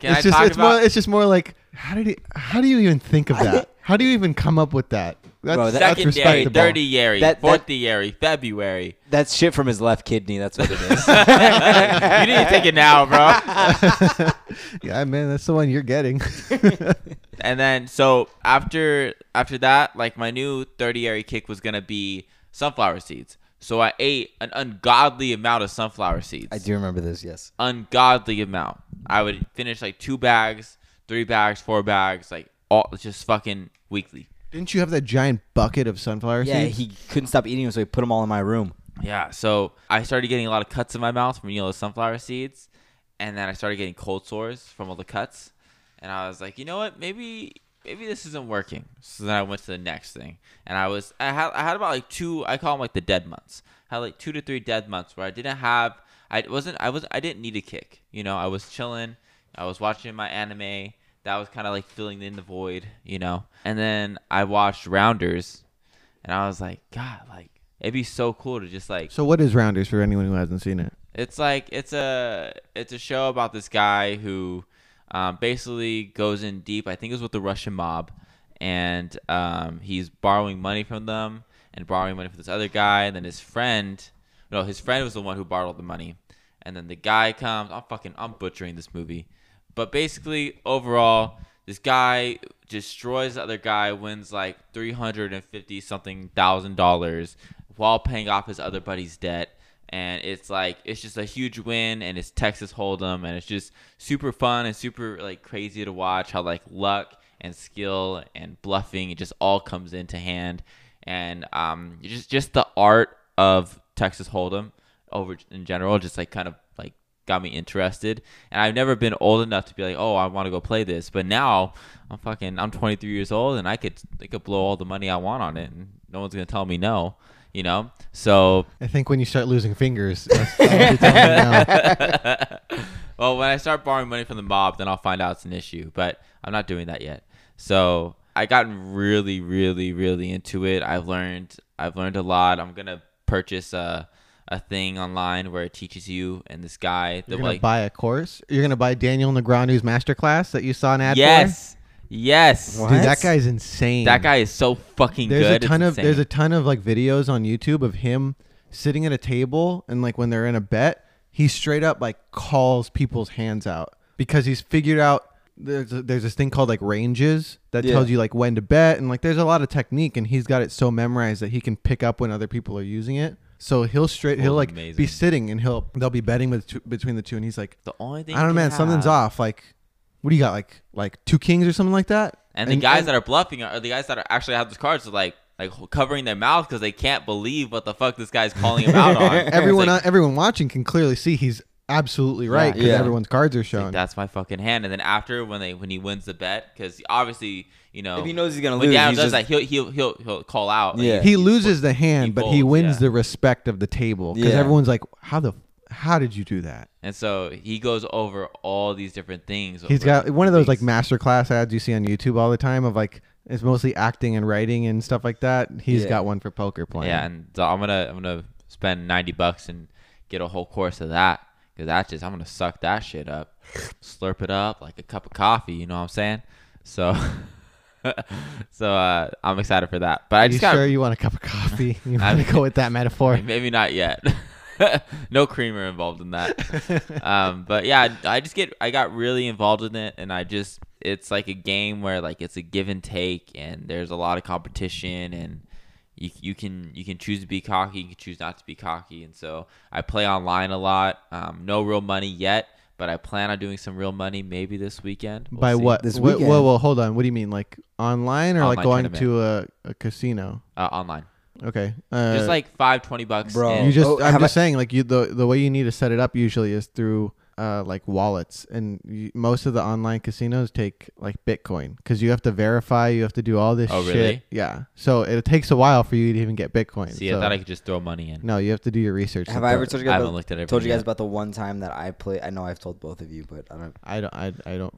A: Can
B: it's
A: I
B: just
A: talk
B: it's
A: about
B: more it's just more like how did he how do you even think of that? How do you even come up with that? That's,
C: Bro, that-
B: that's
A: secondary,
B: respectable.
A: tertiary,
C: That- that-
A: fourthiary, February?
C: That's shit from his left kidney. That's what it is. (laughs)
A: you need to take it now, bro. (laughs)
B: yeah, man, that's the one you're getting. (laughs)
A: And then so after after that, like my new tertiary kick was gonna be sunflower seeds. So I ate an ungodly amount of sunflower seeds.
C: I do remember this. Yes.
A: Ungodly amount. I would finish like two bags, three bags, four bags, like all just fucking weekly.
B: Didn't you have that giant bucket of sunflower seeds?
C: Yeah,
B: seeds?
C: he couldn't stop eating them, so he put them all in my room.
A: Yeah. So I started getting a lot of cuts in my mouth from you know the sunflower seeds, and then I started getting cold sores from all the cuts, and I was like, you know what, maybe maybe this isn't working. So then I went to the next thing, and I was I had I had about like two I call them like the dead months. I had like two to three dead months where I didn't have I wasn't I was I didn't need a kick. You know, I was chilling. I was watching my anime. That was kind of like filling in the void, you know. And then I watched Rounders, and I was like, God, like it'd be so cool to just like
B: So what is Rounders for anyone who hasn't seen it?
A: it's like it's a it's a show about this guy who um, basically goes in deep. I think it was with the Russian mob, and um, he's borrowing money from them and borrowing money from this other guy. And then his friend, no, his friend was the one who borrowed the money. And then the guy comes. I'm fucking I'm butchering this movie, but basically overall, this guy destroys the other guy, wins like three hundred and fifty something thousand dollars while paying off his other buddy's debt. And it's like it's just a huge win and it's Texas Hold'em and it's just super fun and super like crazy to watch how like luck and skill and bluffing it just all comes into hand. And um just just the art of Texas Hold'em over in general just like kind of got me interested and I've never been old enough to be like oh I want to go play this but now I'm fucking I'm 23 years old and I could I could blow all the money I want on it and no one's gonna tell me no you know so
B: I think when you start losing fingers, that's what you're telling me now. (laughs)
A: well, when I start borrowing money from the mob, then I'll find out it's an issue. But I'm not doing that yet. So I gotten really, really, really into it. I've learned, I've learned a lot. I'm gonna purchase a a thing online where it teaches you and this guy. The
B: You're gonna
A: like,
B: buy a course. You're gonna buy Daniel Negreanu's masterclass that you saw an ad
A: yes, yes.
B: for.
C: What?
B: Dude, that guy's insane.
A: That guy is so fucking
B: There's
A: good.
B: a ton
A: it's
B: of there's a ton of like videos on YouTube of him sitting at a table and like when they're in a bet, he straight up like calls people's hands out because he's figured out there's a, there's this thing called like ranges that
C: Yeah.
B: tells you like when to bet and like there's a lot of technique and he's got it so memorized that he can pick up when other people are using it. So he'll straight he'll like be sitting and he'll they'll be betting with two, between the two and he's like
A: the only thing.
B: I don't know man
A: can
B: something's off like what do you got like like two kings or something like that
A: And, the guys that are bluffing are, the guys that are actually have those cards are like like covering their mouth because they can't believe what the fuck this guy's calling him out (laughs) on.
B: Everyone
A: like, uh,
B: everyone watching can clearly see he's absolutely right because
C: Yeah.
B: everyone's cards are
A: like,
B: shown.
A: that's my fucking hand. And then after when they when he wins the bet, because obviously you know
C: If he knows he's gonna
A: when
C: lose,
A: Daniel
C: he's
A: does
C: just-
A: that, he'll he'll he'll he'll call out. like,
C: Yeah.
B: he loses the hand,
A: he
B: but he wins
A: yeah.
B: the respect of the table because
C: Yeah.
B: everyone's like, "How the how did you do that?"
A: And so he goes over all these different things.
B: He's got one of those like
A: weeks.
B: master class ads you see on YouTube all the time of like it's mostly acting and writing and stuff like that. He's
C: Yeah.
B: got one for poker playing.
A: Yeah, and so I'm gonna I'm gonna spend ninety bucks and get a whole course of that because that's just I'm gonna suck that shit up, slurp it up like a cup of coffee. You know what I'm saying? So, (laughs) so uh, I'm excited for that. But I
B: Are you
A: just got
B: sure you want a cup of coffee? (laughs) You want to go with that metaphor? (laughs)
A: maybe not yet. no creamer involved in that. um, but yeah, I just get I got really involved in it, and I just it's like a game where like it's a give and take, and there's a lot of competition, and you you can you can choose to be cocky, you can choose not to be cocky, and so I play online a lot. Um, no real money yet, but I plan on doing some real money maybe this weekend. We'll
B: By
A: see.
B: what?
C: This
B: Wha-
C: weekend.
B: Whoa, whoa, hold on. What do you mean, like online or like
A: Online
B: going to a, a casino?
A: Uh, online,
B: Okay. Uh,
A: just like five twenty bucks,
C: Bro.
A: and-
B: You just
C: Oh,
B: I'm
C: have
B: just
C: I-
B: saying like you the the way you need to set it up usually is through uh like wallets and you, most of the online casinos take like Bitcoin cuz you have to verify, you have to do all this
A: Oh,
B: shit.
A: really?
B: Yeah. So it takes a while for you to even get Bitcoin.
A: see,
B: so,
A: I thought I could just throw money in.
B: No, you have to do your research.
C: Have I ever told you
A: I
C: guys
A: haven't
C: about,
A: looked at it.
C: told you guys about the one time that I played? I know I've told both of you, but I don't.
B: I don't I, I don't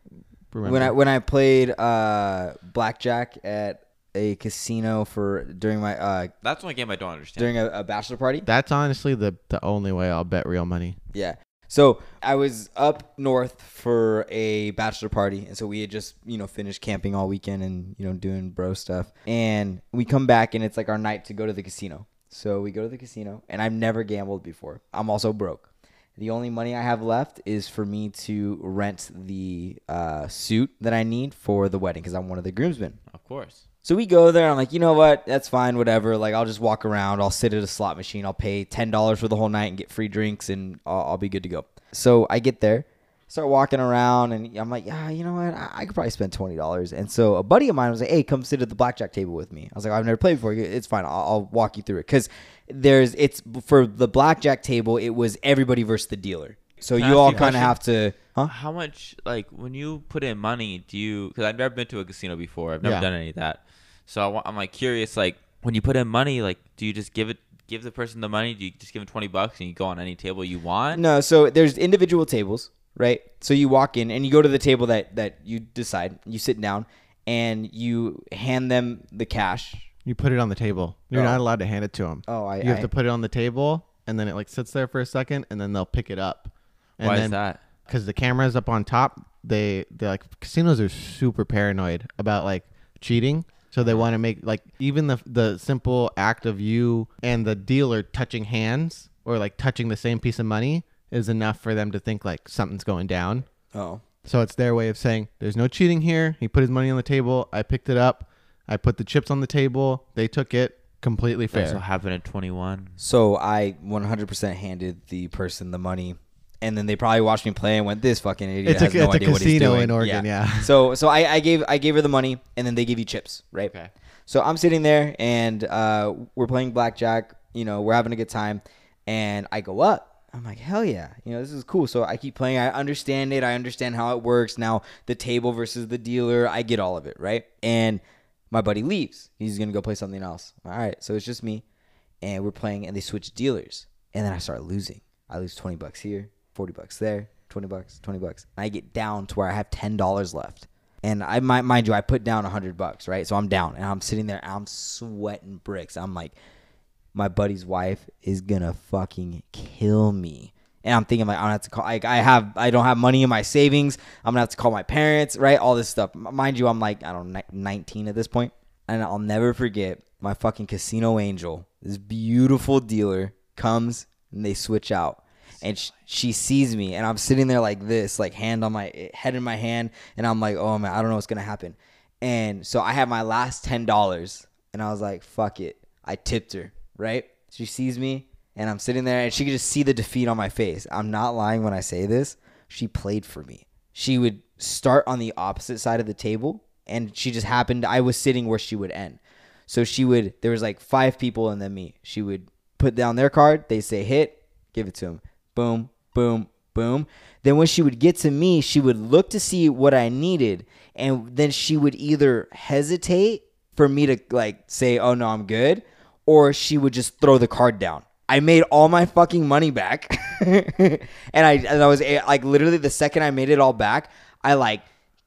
B: remember.
C: When I when I played uh, blackjack at a casino for during my uh,
A: That's one game I don't understand.
C: during a, a bachelor party.
B: That's honestly the the only way I'll bet real money.
C: Yeah. So I was up north for a bachelor party, and so we had just you know finished camping all weekend and you know doing bro stuff, and we come back and it's like our night to go to the casino. So we go to the casino, and I've never gambled before. I'm also broke. The only money I have left is for me to rent the uh, suit that I need for the wedding because I'm one of the groomsmen.
A: Of course.
C: So we go there. I'm like, you know what? That's fine. Whatever. Like, I'll just walk around. I'll sit at a slot machine. I'll pay ten dollars for the whole night and get free drinks, and I'll, I'll be good to go. So I get there, start walking around, and I'm like, yeah, you know what? I, I could probably spend twenty dollars. And so a buddy of mine was like, hey, come sit at the blackjack table with me. I was like, I've never played before. It's fine. I'll, I'll walk you through it because there's it's for the blackjack table. It was everybody versus the dealer. So
A: Can
C: you all kind of have to, huh?
A: How much, like, when you put in money, do you? Because I've never been to a casino before. I've never
B: Yeah.
A: done any of that. So I, wa- I'm like curious, like, when you put in money, like, do you just give it give the person the money? Do you just give them twenty bucks and you go on any table you want?
C: No, so there's individual tables, right? So you walk in and you go to the table that that you decide. You sit down and you hand them the cash.
B: You put it on the table. You're
C: Oh.
B: not allowed to hand it to them.
C: Oh, I-
B: You have
C: I-
B: to put it on the table, and then it like sits there for a second, and then they'll pick it up. And
A: Why
B: then,
A: is that?
B: Because the camera's up on top. They they like casinos are super paranoid about like cheating. So they want to make like even the the simple act of you and the dealer touching hands or like touching the same piece of money is enough for them to think like something's going down.
C: Oh.
B: So it's their way of saying there's no cheating here. He put his money on the table. I picked it up. I put the chips on the table. They took it. Completely
A: That's
B: fair.
A: what happened at twenty one.
C: So I 100% handed the person the money, and then they probably watched me play and went, "This fucking idiot
B: It's a-
C: has no
B: a
C: idea what he's
B: casino
C: doing."
B: in Oregon, yeah.
C: So so I, I gave I gave her the money, and then they give you chips, right?
A: Okay.
C: So I'm sitting there, and uh, we're playing blackjack. You know, we're having a good time, and I go up. I'm like, hell yeah, you know, this is cool. So I keep playing. I understand it. I understand how it works. Now the table versus the dealer, I get all of it, right? And my buddy leaves. He's gonna go play something else. All right, so it's just me, and we're playing, and they switch dealers, and then I start losing. I lose twenty bucks here, forty bucks there, twenty bucks, twenty bucks. I get down to where I have ten dollars left. And I mi- mind you, I put down a hundred bucks, right? So I'm down, and I'm sitting there, I'm sweating bricks. I'm like, my buddy's wife is gonna fucking kill me. And I'm thinking like I don't have to call. Like I have, I don't have money in my savings. I'm gonna have to call my parents, right? All this stuff. Mind you, I'm like I don't know, 19 at this point, and I'll never forget my fucking casino angel. This beautiful dealer comes and they switch out, and sh- she sees me, and I'm sitting there like this, like hand on my head in my hand, and I'm like, oh man, I don't know what's gonna happen. And so I have my last ten dollars, and I was like, fuck it. I tipped her, right? She sees me, and I'm sitting there, and she could just see the defeat on my face. I'm not lying when I say this. She played for me. She would start on the opposite side of the table, and she just happened. I was sitting where she would end. So she would, there was like five people and then me. She would put down their card, they say hit, give it to him. Boom, boom, boom. Then when she would get to me, she would look to see what I needed, and then she would either hesitate for me to like say, "Oh no, I'm good," or she would just throw the card down. I made all my fucking money back, (laughs) and I and I was eh, like literally the second I made it all back, I like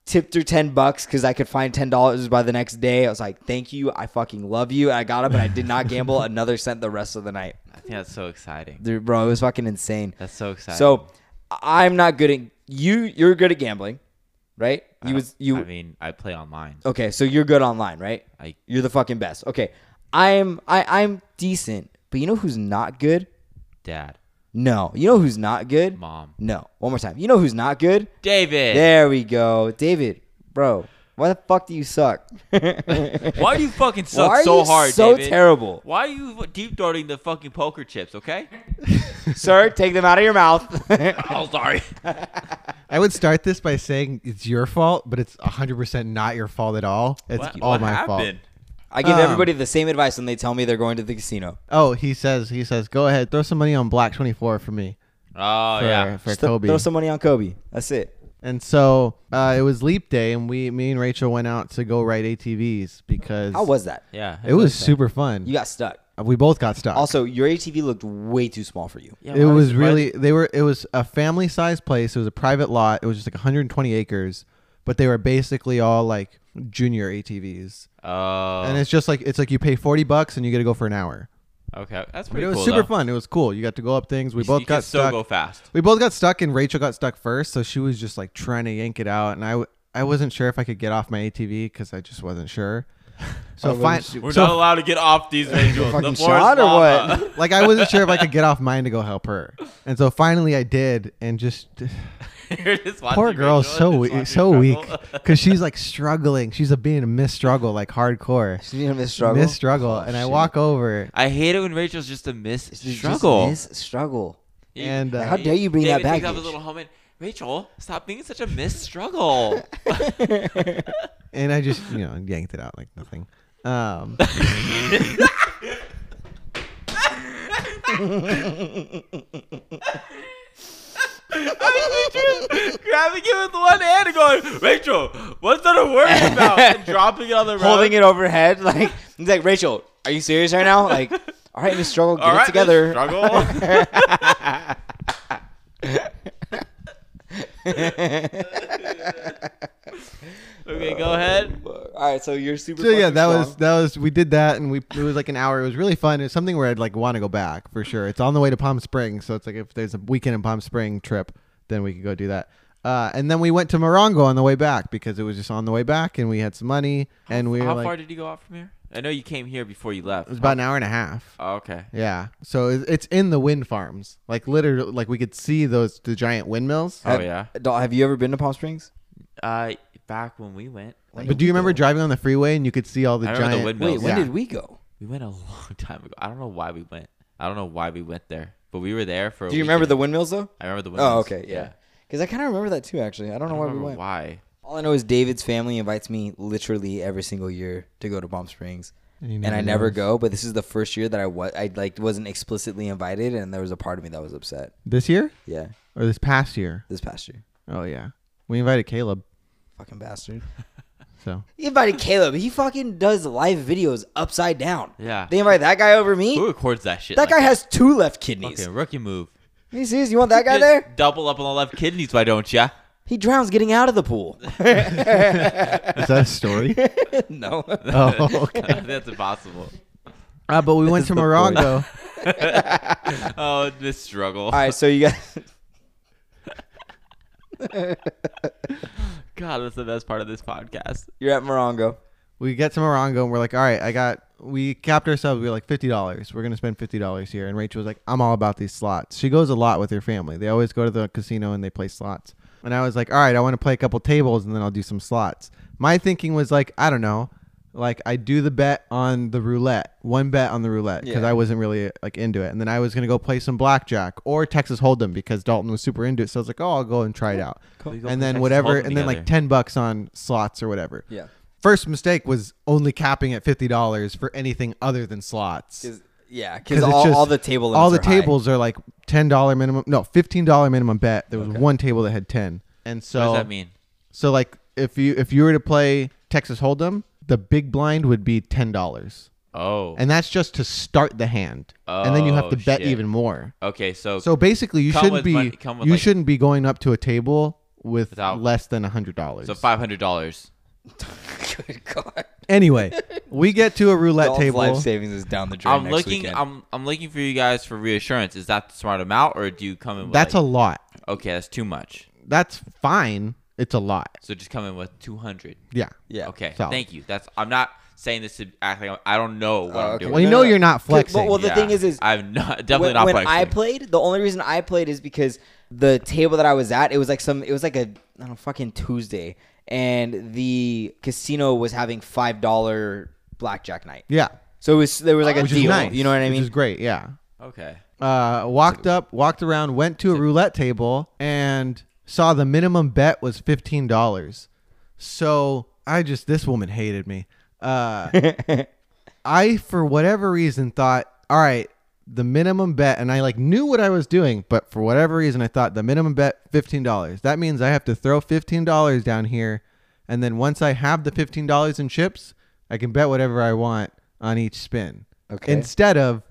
C: tipped her 10 bucks because I could find $10 by the next day. I was like, thank you. I fucking love you. And I got up and I did not gamble (laughs) another cent the rest of the night.
A: I think that's so exciting.
C: Dude, bro, it was fucking insane.
A: That's so exciting.
C: So I'm not good at you. You're good at gambling, right? You was you.
A: I mean, I play online.
C: okay, so you're good online, right?
A: I
C: You're the fucking best. Okay, I'm I I'm decent, but you know who's not good?
A: dad,
C: No, you know who's not good?
A: mom,
C: No, one more time. You know who's not good?
A: David.
C: There we go, David, bro. Why the fuck do you suck? (laughs)
A: Why do you fucking
C: Why
A: suck
C: are
A: so
C: you
A: hard,
C: so
A: David?
C: terrible,
A: Why are you deep throating the fucking poker chips? Okay. (laughs)
C: sir? Take them out of your mouth. (laughs)
A: oh, sorry.
B: I would start this by saying it's your fault, but it's 100% not your fault at all. It's
A: What-
B: all
A: what
B: my fault.
A: happened?
C: I give
B: Um,
C: everybody the same advice when they tell me they're going to the casino.
B: Oh, he says he says go ahead, throw some money on Black 24 for me.
A: Oh
B: for,
A: yeah.
B: for
C: Just th-
B: Kobe.
C: Throw some money on Kobe. That's it.
B: and so uh, it was leap day, and we, me and Rachel went out to go ride ATVs because
C: How was that?
A: Yeah.
B: it was super fun.
C: You got stuck.
B: we both got stuck.
C: Also, your ATV looked way too small for you.
A: Yeah,
B: it
A: why
B: was really they were it was a family sized place. It was a private lot. It was just like 120 acres, but they were basically all like junior ATVs.
A: Oh.
B: and it's just like it's like you pay 40 bucks and you get to go for an hour.
A: okay. That's
B: But
A: pretty
B: it was
A: cool.
B: super
A: though.
B: fun. It was cool. You got to go up things. We
A: You-
B: both
A: you
B: got
A: can still
B: stuck.
A: go fast.
B: We both got stuck, and Rachel got stuck first, so she was just like trying to yank it out, and I, w- I wasn't sure if I could get off my ATV because I just wasn't sure. (laughs) So
C: Oh,
B: fine,
C: what is-
A: We're
B: so
A: not allowed to get off these (laughs) angels.
C: fucking
A: the forest
C: shot or what?
B: like I wasn't sure if I could get (laughs) off mine to go help her, and so finally I did, and just
A: You're just watching
B: poor girl, so
A: and
B: we- so
A: watching
B: weak because she's like struggling. She's a being a miss struggle like hardcore,
C: She's gonna miss struggle.
B: miss struggle,
C: Oh,
B: and I
C: shit.
B: walk over.
A: I hate it when Rachel's just a miss
C: She's just
A: struggle.
C: miss struggle.
A: You-
B: And, uh,
C: How dare you bring that
A: David takes off his
C: baggage?
A: little helmet. Rachel, stop being such a miss struggle. (laughs)
B: and I just you know yanked it out like nothing. Um, (laughs) (laughs)
A: grabbing it with one hand and going, Rachel, what's that a word about? And (laughs) dropping it on the road.
C: Holding it overhead, like he's like Rachel, are you serious right now? Like, All right, Miss Struggle, get
A: All
C: it
A: right,
C: together. (laughs) (laughs)
A: okay, go ahead.
C: All right, so you're super.
B: So yeah,
C: fucking
B: that was that was we did that and we it was like an hour. It was really fun. It's something where I'd like want to go back for sure. It's on the way to Palm Springs, so it's like if there's a weekend in Palm Spring trip, then we could go do that. Uh, and then we went to Morongo on the way back because it was just on the way back, and we had some money, and we were
A: How
B: like,
A: far did you go out from here? I know you came here before you left.
B: it was about an hour and a half.
A: Oh, okay.
B: Yeah, so it's in the wind farms, like literally, like we could see those the giant windmills.
A: Oh
C: Have-
A: yeah.
C: Have you ever been to Palm Springs?
A: Uh, back when we went, like,
B: But do you remember driving on the freeway and you could see all the
A: I remember the
B: giant?
A: windmills.
C: Wait, when
B: Yeah.
C: did we go?
A: we went a (laughs) long time ago. I don't know why we went. I don't know why we went there, but we were there for. a
C: Do you remember the
A: weekend.
C: windmills though?
A: I remember the.
C: Oh,
A: windmills.
C: Oh, okay, yeah. Because I kind of remember that too. Actually, I don't
A: I
C: know
A: don't
C: why we
A: remember
C: went.
A: why.
C: All I know is David's family invites me literally every single year to go to Palm Springs,
B: And, you
C: and I never go. But this is the first year that I was I like wasn't explicitly invited, and there was a part of me that was upset.
B: This year
C: Yeah,
B: or this past year?
C: this past year,
B: Oh yeah, we invited Caleb.
C: Fucking bastard. (laughs)
B: So
C: He invited Caleb. He fucking does live videos upside down.
A: Yeah.
C: They invite that guy over me.
A: Who records that shit?
C: That
A: like
C: guy has two left kidneys.
A: Okay, rookie move.
C: He sees? You want that guy
A: Just
C: there?
A: Double up on the left kidneys, why don't ya?
C: He drowns getting out of the pool. (laughs)
B: is that a story? (laughs)
C: no.
B: oh, okay.
A: That's impossible.
B: Uh, but we went to. Morongo.
A: Oh, this struggle.
C: All right, so you guys. (laughs)
A: God, that's the best part of this podcast.
C: You're at Morongo.
B: we get to Morongo and we're like, all right, I got. We capped ourselves. We were like fifty dollars. We're gonna spend fifty dollars here. And Rachel was like, I'm all about these slots. She goes a lot with her family. They always go to the casino and they play slots. And I was like, all right, I want to play a couple tables and then I'll do some slots. My thinking was like, I don't know, like I do the bet on the roulette, one bet on the roulette because
C: Yeah.
B: I wasn't really like into it. And then I was gonna go play some blackjack or Texas Hold'em because Dalton was super into it. So I was like, oh, I'll go and try it out.
A: We go
B: And
A: play
B: then
A: Texas
B: whatever,
A: Hold'em
B: and then like
A: together.
B: ten bucks on slots or whatever
C: Yeah.
B: first mistake was only capping at fifty dollars for anything other than slots.
C: Cause, yeah,
B: 'Cause
C: because
B: it's
C: all,
B: just-
C: all the table
B: all the
C: limits are high.
B: tables are like ten dollar minimum, no fifteen dollar minimum bet. There was
C: Okay.
B: one table that had ten, and
A: what
B: so
A: does that mean?
B: so like if you if you were to play Texas Hold'em, the big blind would be ten dollars,
A: Oh.
B: and that's just to start the hand, Oh, and then you have to
A: Oh,
B: bet
A: shit.
B: even more.
A: okay, so,
B: So basically, you shouldn't be
A: money-
B: you
A: like-
B: shouldn't be going up to a table with
A: Without-
B: less than a hundred dollars.
A: so five hundred dollars. (laughs)
C: Good God.
B: Anyway, we get to a roulette
C: Dalton's
B: table.
C: life savings is down the drain
A: I'm
C: next
A: looking.
C: weekend.
A: I'm I'm looking for you guys for reassurance. Is that the smart amount, or do you come in? With
B: That's a lot.
A: okay. That's too much.
B: That's fine. It's a lot.
A: So just come in with two hundred.
B: Yeah.
C: yeah.
A: Okay.
B: Solid.
A: Thank you. That's. I'm not saying this to act like I'm- I don't know what
C: Oh,
A: I'm doing.
B: Well, you know
C: no.
B: you're not
C: But-
B: flexing.
C: well, the thing is- is
A: I'm not definitely
C: when,
A: not
C: when
A: flexing.
C: I played, the only reason I played is because the table that I was at, it was like some, it was like a, I don't know, fucking Tuesday, and the casino was having five dollar blackjack night.
B: yeah.
C: So it was there was like a
B: Which
C: deal.
B: nice.
C: You know what I
B: Which
C: mean?
B: is great. Yeah.
A: Okay.
B: Uh, walked up, walked around, went to a roulette table, and saw the minimum bet was fifteen dollars. So I just this woman hated me. Uh, (laughs) I for whatever reason thought, all right, the minimum bet, and I like knew what I was doing, but for whatever reason I thought the minimum bet fifteen dollars. That means I have to throw fifteen dollars down here, and then once I have the fifteen dollars in chips, I can bet whatever I want on each spin.
C: Okay.
B: Instead of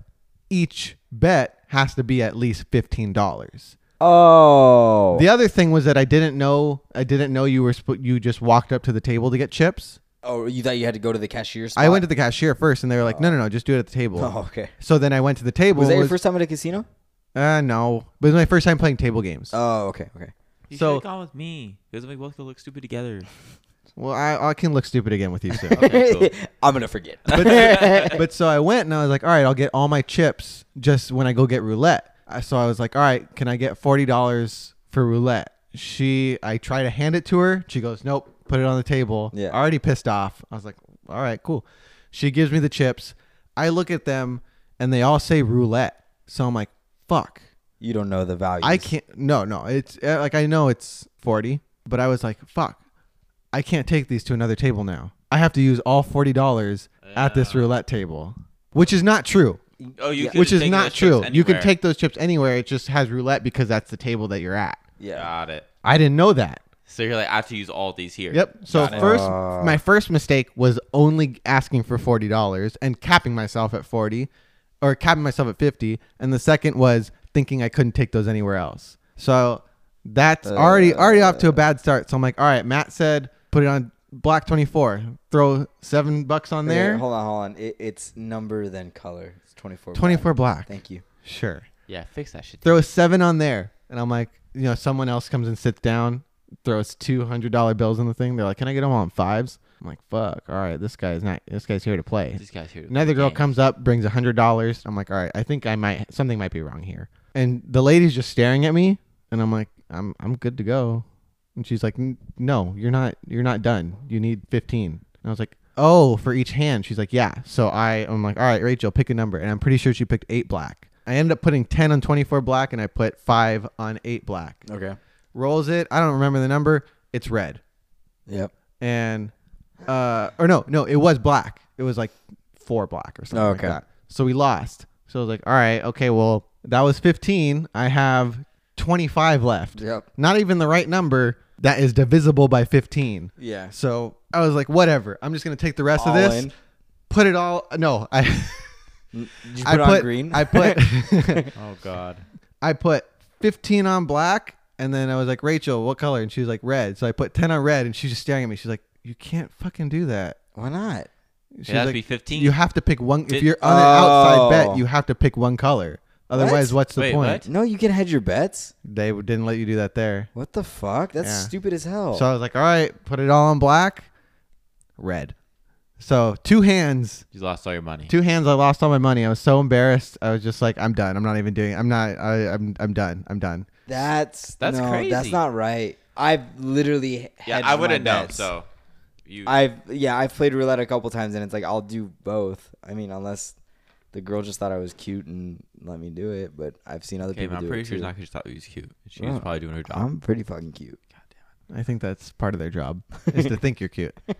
B: each bet has to be at least fifteen dollars.
C: Oh.
B: The other thing was that I didn't know I didn't know you were sp- you just walked up to the table to get chips.
C: oh, you thought you had to go to the cashier spot?
B: I went to the cashier first, and they were like, "No, no, no, just do it at the table."
C: Oh, (laughs) okay.
B: So then I went to the table.
C: Was that
B: and
C: your first time at a casino?
B: Uh, no, but it was my first time playing table games.
C: Oh, okay, okay.
A: You
B: So-
A: should have gone with me because we both could look stupid together. (laughs)
B: well, I, I can look stupid again with you, too. (laughs)
A: Okay, cool.
C: I'm gonna forget.
B: but, but so I went and I was like, all right, I'll get all my chips just when I go get roulette. I- So I was like, all right, can I get forty dollars for roulette? She, I try to hand it to her. She goes, nope, put it on the table.
C: Yeah.
B: Already pissed off. I was like, all right, cool. She gives me the chips. I look at them and they all say roulette. So I'm like, fuck.
C: you don't know the value.
B: I can't. No, no. It's uh, like I know it's forty, but I was like, "Fuck, I can't take these to another table now. I have to use all forty dollars at this roulette table, which is not true.
A: Oh, you
C: Yeah.
A: could've
B: Which is not true. You can take those chips anywhere. It just has roulette because that's the table that you're at.
C: Yeah.
A: Got it.
B: I didn't know that.
A: So you're like, I have to use all these here.
B: Yep. So
A: Got
B: first,
C: Uh.
B: my first mistake was only asking for forty dollars and capping myself at forty, or capping myself at 50, and the second was thinking I couldn't take those anywhere else. So that's already already off to a bad start. So I'm like, all right, Matt said put it on black 24. Throw seven bucks on
C: Okay,
B: there.
C: hold on, hold on. It, it's number then color. It's 24. black.
B: 24 black.
C: Thank you.
B: Sure.
A: Yeah, fix that shit.
B: Throw a seven on there, and I'm like, you know, someone else comes and sits down, throws two hundred dollar bills on the thing. They're like, can I get them on fives? I'm like, fuck. All right, this guy's not. This guy's here to play.
A: This guy's here. to
B: Another
A: play
B: girl
A: games.
B: comes up, brings a hundred dollars. I'm like, all right, I think I might something might be wrong here. And the lady's just staring at me, and I'm like, I'm I'm good to go. And she's like, no, you're not. You're not done. You need 15. And I was like, oh, for each hand. She's like, yeah. So I I'm like, all right, Rachel, pick a number. And I'm pretty sure she picked eight black. I ended up putting 10 on 24 black, and I put five on eight black.
C: Okay.
B: Rolls it. I don't remember the number. It's red
C: Yep.
B: and uh or no no it was black it was like four black or something
C: Oh,
B: like
C: okay.
B: that so we lost so i was like all right okay well that was 15 i have 25 left
C: Yep.
B: not even the right number that is divisible by 15
C: Yeah.
B: so i was like whatever i'm just gonna take the rest
C: All
B: of this
C: in.
B: put it all no (laughs) i
C: Did you
B: i
C: put,
B: put
C: on green?
B: i put (laughs) (laughs)
A: Oh God.
B: i put 15 on black and then i was like rachel what color and she was like red so i put 10 on red and she's just staring at me she's like you can't fucking do that
C: Why not?
B: She's
A: It has
B: like,
A: to be 15.
B: You have to pick one. If you're on an oh. outside
C: Oh.
B: bet, you have to pick one color. Otherwise, what's the
A: Wait,
B: point?
A: what?
C: No, you can hedge your bets.
B: They didn't let you do that there.
C: What the fuck? That's
B: Yeah.
C: stupid as hell.
B: So I was like, all right, put it all on black, red. So two hands,
A: You lost all your money.
B: two hands. I lost all my money. I was so embarrassed. I was just like, I'm done. I'm not even doing. I'm not. I, I'm. I'm done. I'm done.
C: that's
A: That's
C: no, That's not right. I've literally
A: Yeah, I wouldn't know.
C: bets.
A: So you.
C: I've yeah, I've played roulette a couple times and it's like I'll do both. I mean, unless the girl just thought I was cute and let me do it, but I've seen other
A: okay,
C: people
A: I'm
C: do
A: pretty
C: it
A: sure
C: too.
A: it's not 'cause she thought he was cute. She
C: Oh,
A: was probably doing her job.
C: I'm pretty fucking cute. God damn it!
B: I think that's part of their job is to think you're cute. (laughs)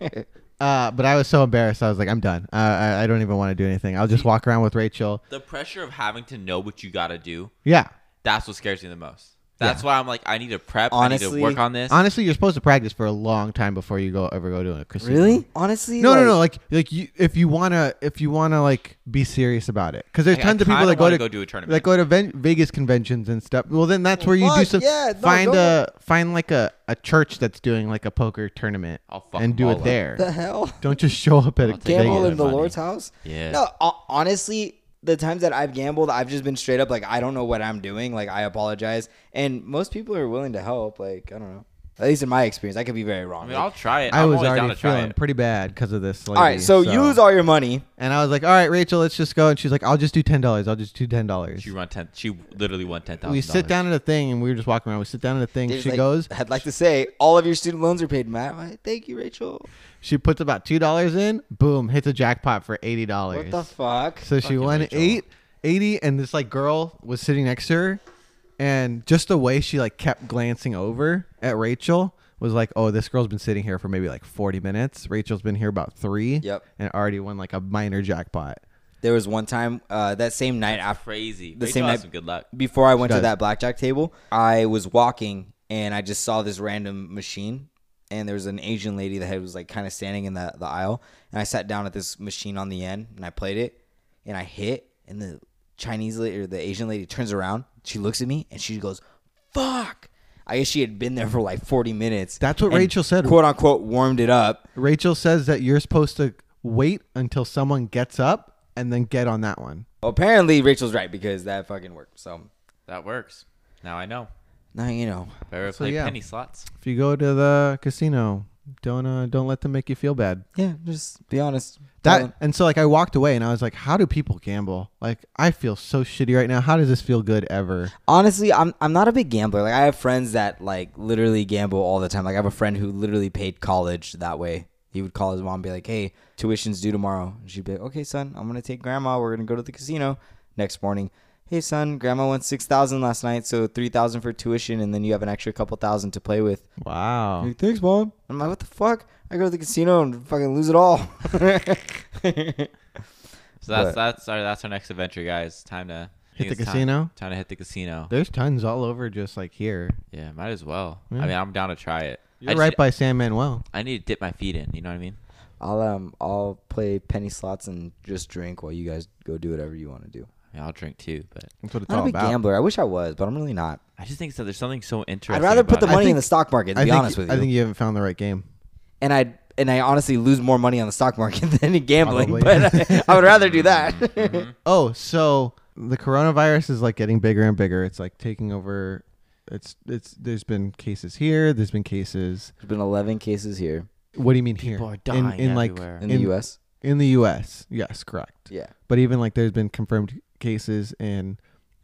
B: Uh, but I was so embarrassed. I was like, I'm done. Uh, I, I don't even want to do anything. I'll just walk around with Rachel.
A: the pressure of having to know what you gotta do.
B: Yeah.
A: That's what scares me the most. That's why I'm like, I need to prep. I
C: Honestly-
A: need to work on this.
B: Honestly, you're supposed to practice for a long time before you go ever go to a casino.
C: Really? Honestly?
B: No, no,
C: like-
B: no. Like, like you, if you wanna, if you wanna, like, be serious about it, because there's
A: Like, I
B: tons of people that go
A: wanna go do a tournament.
B: that go to ven- Vegas conventions and stuff. Well, then that's
C: oh,
B: where you do some.
C: yeah, no,
B: find
C: go
B: a find like a, a church that's doing like a poker tournament
A: I'll fuck
B: and do
A: all
B: it
A: up.
B: there.
C: The hell?
B: Don't just show up at a
A: I'll take all
C: Gamble in the
A: money.
C: Lord's house?
A: Yeah.
C: No, honestly, the times that I've gambled, I've just been straight up like, I don't know what I'm doing. Like, I apologize. And most people are willing to help. Like, I don't know. At least in my experience, I could be very wrong.
A: I mean,
C: Like,
A: I'll try it.
B: I
A: I'm
B: was
A: always down
B: already
A: to
B: feeling pretty bad because of this. Lady,
C: all right, so, use all your money.
B: And I was like, all right, Rachel, let's just go. And she's like, I'll just do ten dollars. I'll just do ten dollars.
A: She run ten. She literally won ten thousand.
B: We sit down at a thing and we were just walking around. We sit down at a thing.
C: It's
B: She
C: like-
B: goes,
C: I'd like to say all of your student loans are paid, Matt. Why, Thank you, Rachel.
B: She puts about two dollars in. Boom, hits a jackpot for eighty dollars.
C: What the fuck?
B: So she
A: Fucking
B: won
A: Rachel.
B: eight, 80, and this like girl was sitting next to her, and just the way she like kept glancing over at Rachel was like, oh, this girl's been sitting here for maybe like forty minutes. Rachel's been here about three,
C: Yep.
B: and already won like a minor jackpot.
C: There was one time uh, that same night after
A: Crazy.
C: The
A: Rachel
C: same
A: has
C: night-
A: some good luck.
C: before I went to
B: does.
C: that blackjack table, I was walking and I just saw this random machine. And there was an Asian lady that was like kind of standing in the, the aisle. And I sat down at this machine on the end and I played it. And I hit. And the Chinese lady or the Asian lady turns around. She looks at me and she goes, fuck. I guess she had been there for like 40 minutes.
B: That's what
C: and
B: Rachel said.
C: Quote unquote, warmed it up.
B: Rachel says that you're supposed to wait until someone gets up and then get on that one.
C: Apparently, Rachel's right because that fucking worked. So
A: That works. Now I know.
C: Now you know.
A: If I
B: So,
A: play
B: yeah.
A: penny slots.
B: If you go to the casino, don't uh, don't let them make you feel bad.
C: Yeah, just be honest. Tell
B: That
C: them.
B: and so like I walked away and I was like, how do people gamble? Like I feel so shitty right now. How does this feel good ever?
C: honestly i'm i'm not a big gambler like i have friends that like literally gamble all the time like i have a friend who literally paid college that way he would call his mom and be like hey tuition's due tomorrow and she'd be like okay son i'm gonna take grandma we're gonna go to the casino next morning hey son grandma won 6000 last night so 3000 for tuition and then you have an extra couple thousand to play with
B: Wow.
C: Like, thanks mom i'm like what the fuck i go to the casino and fucking lose it all (laughs)
A: So that's
C: But-
A: that's our that's our next adventure, guys. Time to
B: Hit the
A: it's time-
B: casino.
A: Time, to hit the casino.
B: There's tons all over, just like here.
A: Yeah, might as well.
B: Yeah.
A: I mean, I'm down to try it.
B: You're
A: just
B: right
A: need-
B: by San Manuel.
A: I need to dip my feet in. You know what I mean?
C: I'll um I'll play penny slots and just drink while you guys go do whatever you want to do.
A: I mean, I'll drink too, but
B: That's what it's
C: I'm not
B: all
C: a big
B: about.
C: gambler. I wish I was, but I'm really not.
A: I just think so. There's something so interesting.
C: I'd rather put the
A: it.
B: I
C: money in
B: think-
C: the stock market. To
B: I
C: be
B: think,
C: honest with you,
B: I think you haven't found the right game.
C: and I and I honestly lose more money on the stock market (laughs) than in gambling.
B: Probably.
C: But I, I would rather do that. (laughs)
A: Mm-hmm.
B: Oh, so the coronavirus is like getting bigger and bigger. It's like taking over. It's it's. There's been cases here. There's been cases.
C: There's been 11 cases here
B: What do you mean
A: People
B: here?
A: are dying
B: in, in like
A: everywhere.
C: in,
B: In-
C: the U.S.
B: in the U.S. Yes, correct.
C: Yeah.
B: But even like there's been confirmed cases in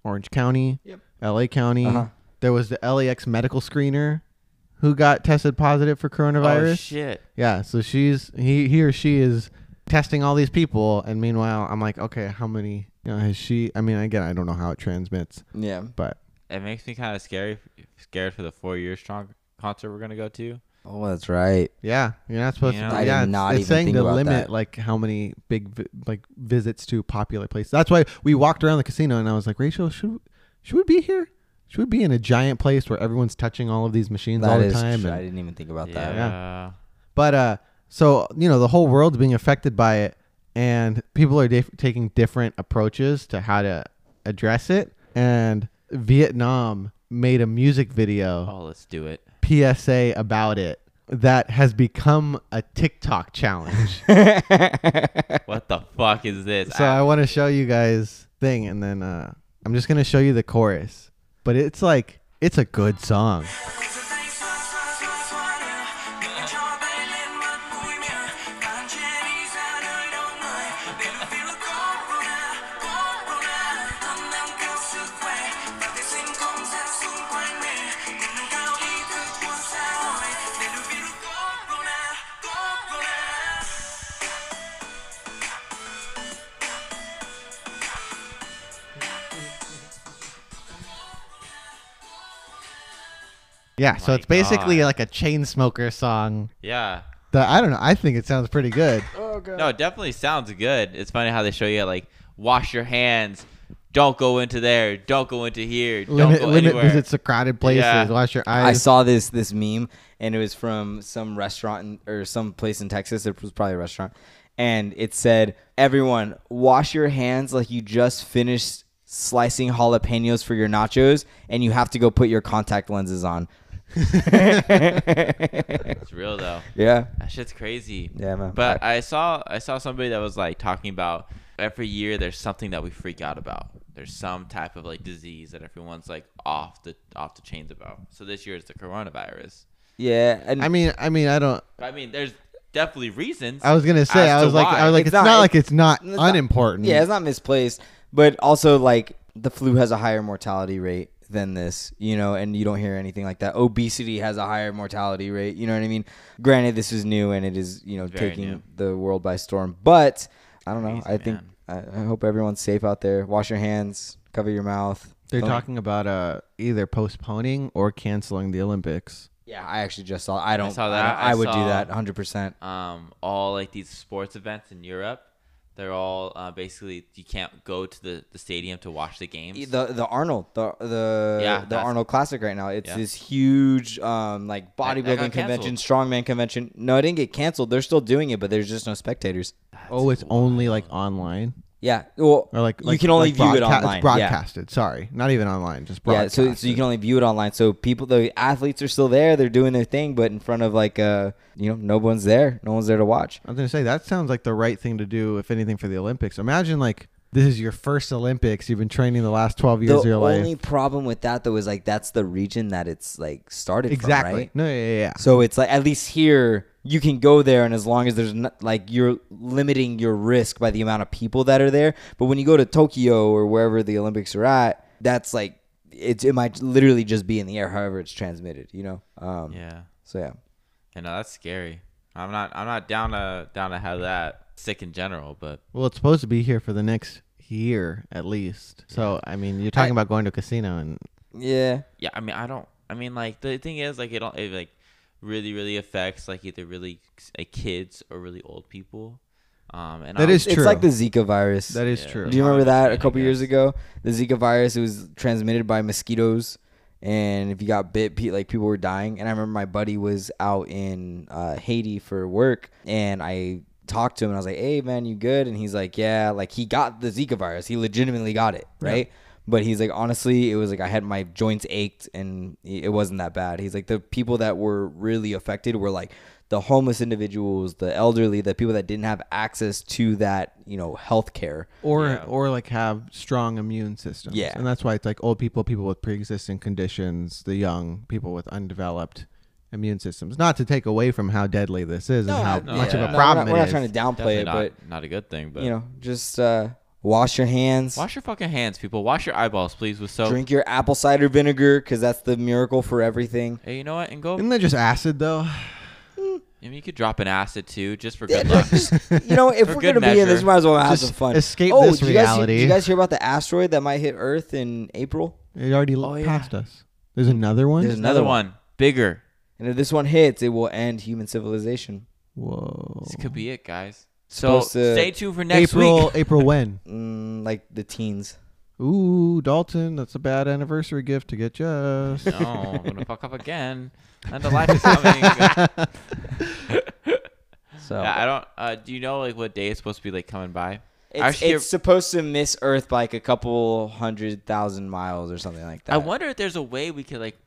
B: Orange County,
C: Yep.
B: L.A. County.
C: Uh-huh.
B: There was the LAX medical screener who got tested positive for coronavirus.
A: Oh shit!
B: Yeah, so she's he he or she is testing all these people, and meanwhile, I'm like, okay, how many? You know, has she? I mean, again, I don't know how it transmits,
C: Yeah.
B: but
A: It makes me kind of scary, scared for the four year strong concert we're gonna go to.
C: Oh, that's right.
B: yeah, you're not supposed
A: You
B: to.
A: know?
C: I did
B: yeah, it's,
C: not
B: it's
C: even
B: saying
C: think
B: to
C: about
B: limit
C: that.
B: like how many big vi- like visits to popular places. That's why we walked around the casino, and I was like, Rachel, should should we be here? Should we be in a giant place where everyone's touching all of these machines all
C: That
B: the
C: is
B: time?
C: true.
B: and-
C: I didn't even think about that.
A: Yeah.
C: that.
B: But uh, so you know, the whole world's being affected by it, and people are dif- taking different approaches to how to address it. And Vietnam made a music video
A: Oh, let's do it.
B: PSA about it that has become a TikTok challenge. (laughs)
A: What the fuck is this?
B: so I want to show you guys thing, and then uh, I'm just gonna show you the chorus. But it's like it's a good song. Yeah, so
A: my
B: it's basically
A: God.
B: like a chain smoker song.
A: yeah.
B: That I don't know. I think it sounds pretty good. (laughs) Oh god.
A: No, it definitely sounds good. It's funny how they show you like wash your hands, don't go into there, don't go into here, don't
B: limit
A: go
B: limit
A: anywhere.
B: visits to crowded places.
A: Yeah.
B: Wash your eyes.
C: I saw this this meme, and it was from some restaurant in, or some place in Texas. It was probably a restaurant, and it said, "Everyone, wash your hands like you just finished slicing jalapenos for your nachos, and you have to go put your contact lenses on."
A: It's real though.
C: yeah,
A: That shit's crazy.
C: yeah, man.
A: But I saw I saw somebody that was like talking about every year there's something that we freak out about. There's some type of like disease that everyone's like off the off the chains about. So this year is the coronavirus.
C: yeah, and
B: I mean, I mean, I don't.
A: I mean, there's definitely reasons.
B: I was gonna say. I was like,
A: why.
B: I was like,
C: It's
B: it's,
C: not-
B: not, like it's not
C: it's not-
B: unimportant.
C: Yeah, it's not misplaced, but also like the flu has a higher mortality rate than this, you know, and you don't hear anything like that. Obesity has a higher mortality rate, you know what I mean? Granted, this is new and it is, you know,
A: Very
C: taking
A: new.
C: the world by storm, but I don't know.
A: Crazy,
C: I think. I, I hope everyone's safe out there. Wash your hands, cover your mouth.
B: They're
C: Don't-
B: talking about uh either postponing or canceling the Olympics.
C: Yeah, I actually just saw. I don't.
A: saw
C: I,
A: that.
C: don't- I
A: I
C: would do that 100. percent
A: um, all like these sports events in Europe, they're all uh, basically you can't go to the, the stadium to watch the games.
C: The the Arnold the the
A: Yeah,
C: the Arnold Classic right now. It's
A: Yeah.
C: this huge um like bodybuilding convention,
A: canceled.
C: strongman convention. No, it didn't get canceled. They're still doing it, but there's just no spectators.
B: Oh, it's only like online
C: Yeah, well,
B: or like,
C: you can only
B: like
C: view it
B: broadca-
C: online.
B: It's broadcasted. Sorry, not even online, just
C: Yeah, yeah.
B: broadcasted.
C: So so you can only view it online. So people, the athletes are still there. They're doing their thing, but in front of like uh you know no one's there. No one's there to watch.
B: I was gonna say that sounds like the right thing to do, if anything, for the Olympics. Imagine like this is your first Olympics. You've been training the last twelve years of your life.
C: The only problem with that though is like that's the region that it's like started
B: exactly.
C: from, right?
B: No, yeah, yeah, yeah.
C: So it's like at least here you can go there, and as long as there's not, like you're limiting your risk by the amount of people that are there. But when you go to Tokyo or wherever the Olympics are at, that's like it's it might literally just be in the air, however it's transmitted. You know. Um,
A: yeah,
C: So yeah.
A: you know that's scary. I'm not I'm not down to down to have that sick in general, but
B: Well, it's supposed to be here for the next year at least. So I mean, you're talking about going to a casino and
C: Yeah.
A: yeah, I mean I don't. I mean like the thing is like it don't it like really really affects like either really like kids or really old people. Um, and
B: That
A: I
B: is
A: was-
C: It's
B: true.
C: like the Zika virus.
B: that is
A: Yeah.
B: true.
C: Do you remember that a couple years ago? The Zika virus it was transmitted by mosquitoes, and if you got bit, pe- like people were dying. And I remember my buddy was out in uh, Haiti for work, and I talked to him and I was like, "Hey man, you good?" And he's like, "Yeah." Like he got the Zika virus. He legitimately got it, right? But he's like, honestly, it was like I had my joints ached and it wasn't that bad. He's like, the people that were really affected were like the homeless individuals, the elderly, the people that didn't have access to that, you know, health care.
B: or
A: Yeah.
B: or like have strong immune systems.
C: Yeah.
B: and that's why it's like old people, people with pre-existing conditions, the young people with undeveloped immune systems. Not to take away from how deadly this is and how
A: no,
B: much
A: yeah.
B: of a
C: No,
B: problem
C: we're not, we're not
B: is.
C: trying to downplay
A: Definitely
C: it,
A: not,
C: but
A: not a good thing. But
C: you know, just uh, wash your hands.
A: wash your fucking hands, people. Wash your eyeballs, please, with soap.
C: Drink your apple cider vinegar because that's the miracle for everything.
A: Hey, you know what? And go.
B: Isn't that just acid though? (sighs)
A: I mean, you could drop an acid too, just for good luck.
C: you know, if (laughs)
A: For
C: we're gonna be in this, we might as well have
B: Just
C: some fun.
B: escape
C: oh,
B: this
C: did you guys hear-
B: reality.
C: did you guys hear about the asteroid that might hit Earth in April?
B: It already
A: Oh, yeah.
B: passed us. There's another one.
C: There's
A: Another
C: another
A: one, bigger.
C: And if this one hits, it will end human civilization.
B: Whoa.
A: This could be it, guys. So
C: Supposed to-
A: stay tuned for next
B: April.
A: week.
B: April when? (laughs)
C: Mm, like the teens.
B: Ooh, Dalton, that's a bad anniversary gift to get just.
A: No, I'm gonna fuck up again. And the life is (laughs) coming.
C: So (laughs)
A: yeah, I don't. Uh, do you know like what day it's supposed to be like coming by?
C: it's,
A: Actually,
C: it's supposed to miss Earth by like a couple hundred thousand miles or something like that.
A: I wonder if there's a way we could like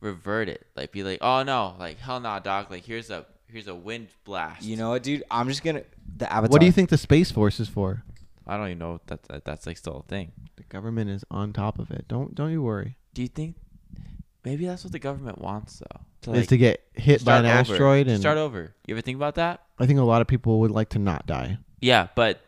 A: revert it. Like be like, oh no, like hell nah, doc. Like here's a here's a wind blast.
C: You know what, dude? I'm just gonna the Avatar.
B: What do you think the Space Force is for?
A: I don't even know if that, that that's like still a thing.
B: The government is on top of it. Don't don't you worry.
A: Do you think maybe that's what the government wants though? To
B: is to get hit by an
A: over.
B: asteroid and
A: start over. You ever think about that?
B: I think a lot of people would like to not die.
A: Yeah, but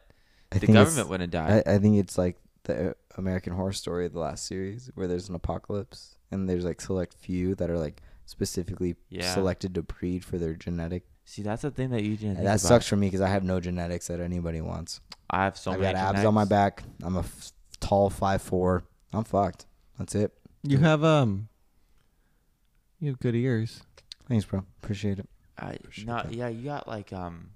C: I
A: the government wouldn't die.
C: I, I think it's like the uh, American Horror Story, the last series, where there's an apocalypse and there's like select few that are like specifically
A: Yeah.
C: selected to breed for their genetic.
A: See, that's the thing that you didn't.
C: And
A: think
C: that
A: about.
C: sucks for me because I have no genetics that anybody wants.
A: I have so
C: I
A: many
C: got abs on my back. I'm a f- tall five four. I'm fucked. That's it.
B: You have um. You have good ears.
C: Thanks, bro. Appreciate it.
A: I,
C: Appreciate
A: no,
C: that.
A: yeah, you got like um.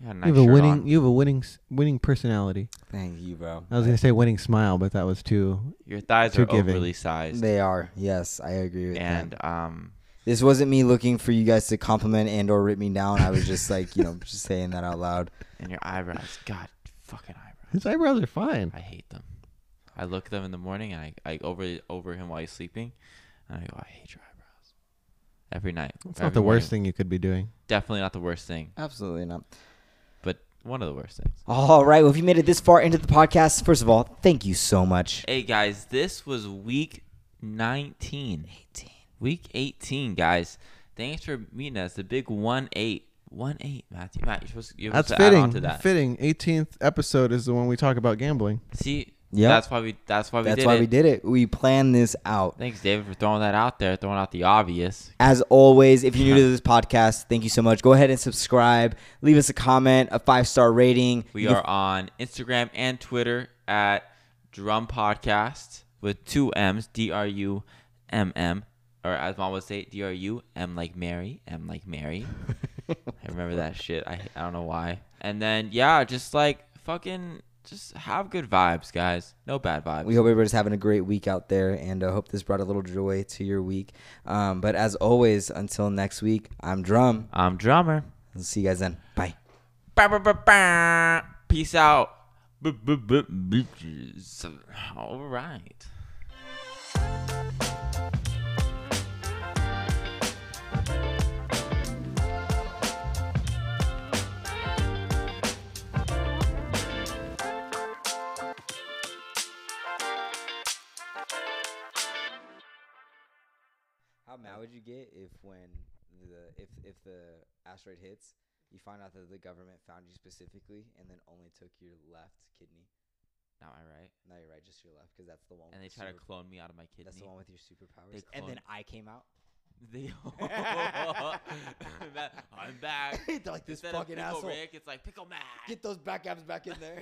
A: You got a
B: You have a winning.
A: on.
B: You have a winning winning personality.
C: Thank you, bro.
B: I was gonna say winning smile, but that was too.
A: Your thighs
B: Too
A: are
B: giving.
A: overly sized,
C: They are. Yes, I agree with
A: and
C: that.
A: um,
C: This wasn't me looking for you guys to compliment and or rip me down. I was just like, you know, (laughs) just saying that out loud.
A: and your eyebrows. God, fucking eyebrows.
B: His eyebrows are fine.
A: I hate them. I look at them in the morning and I, I over over him while he's sleeping, and I go, I hate your eyebrows. Every night.
B: It's not the worst
A: morning.
B: thing you could be doing.
A: Definitely not the worst thing,
C: Absolutely not.
A: But one of the worst things.
C: All right. Well, if you made it this far into the podcast, first of all, thank you so much.
A: Hey guys, this was week 19. 18. Week 18, guys. Thanks for meeting us. The big 1 8. 1 8, Matthew. Matt, you're supposed to, you're
B: That's
A: supposed to add on to
B: fitting.
A: that.
B: Fitting. 18th episode is the one we talk about gambling.
A: See,
C: Yep.
A: that's why we that's why we
C: That's
A: did
C: why
A: it.
C: we did it. We planned this out.
A: Thanks, David, for throwing that out there, throwing out the obvious.
C: As always, if you're new to (laughs) this podcast, thank you so much. Go ahead and subscribe. Leave us a comment, a five star rating.
A: We
C: You
A: are
C: can-
A: on Instagram and Twitter at Drumm Podcast with two M's, D R U M M, or as mom would say, D R U M like Mary, M like Mary. (laughs) I remember that shit. I I don't know why. And then yeah, just like fucking, just have good vibes, guys. No bad vibes.
C: We hope everybody's having a great week out there, and uh, hope this brought a little joy to your week. Um, but as always, until next week, I'm Drum.
A: I'm drummer.
C: I'll see you guys then. Bye.
A: Peace out. All right.
C: You get if when the if if the asteroid hits, you find out that the government found you specifically and then only took your left kidney?
A: Not I right.
C: No, you're right, just your left, because that's the one.
A: And they try to clone me out of my kidney.
C: That's the one with your superpowers.
A: They
C: And then I came out. (laughs)
A: They, (laughs) (laughs) I'm back.
C: Like this
A: Instead
C: fucking asshole.
A: Rick, it's like Pickle Mac.
C: Get those back abs back in there.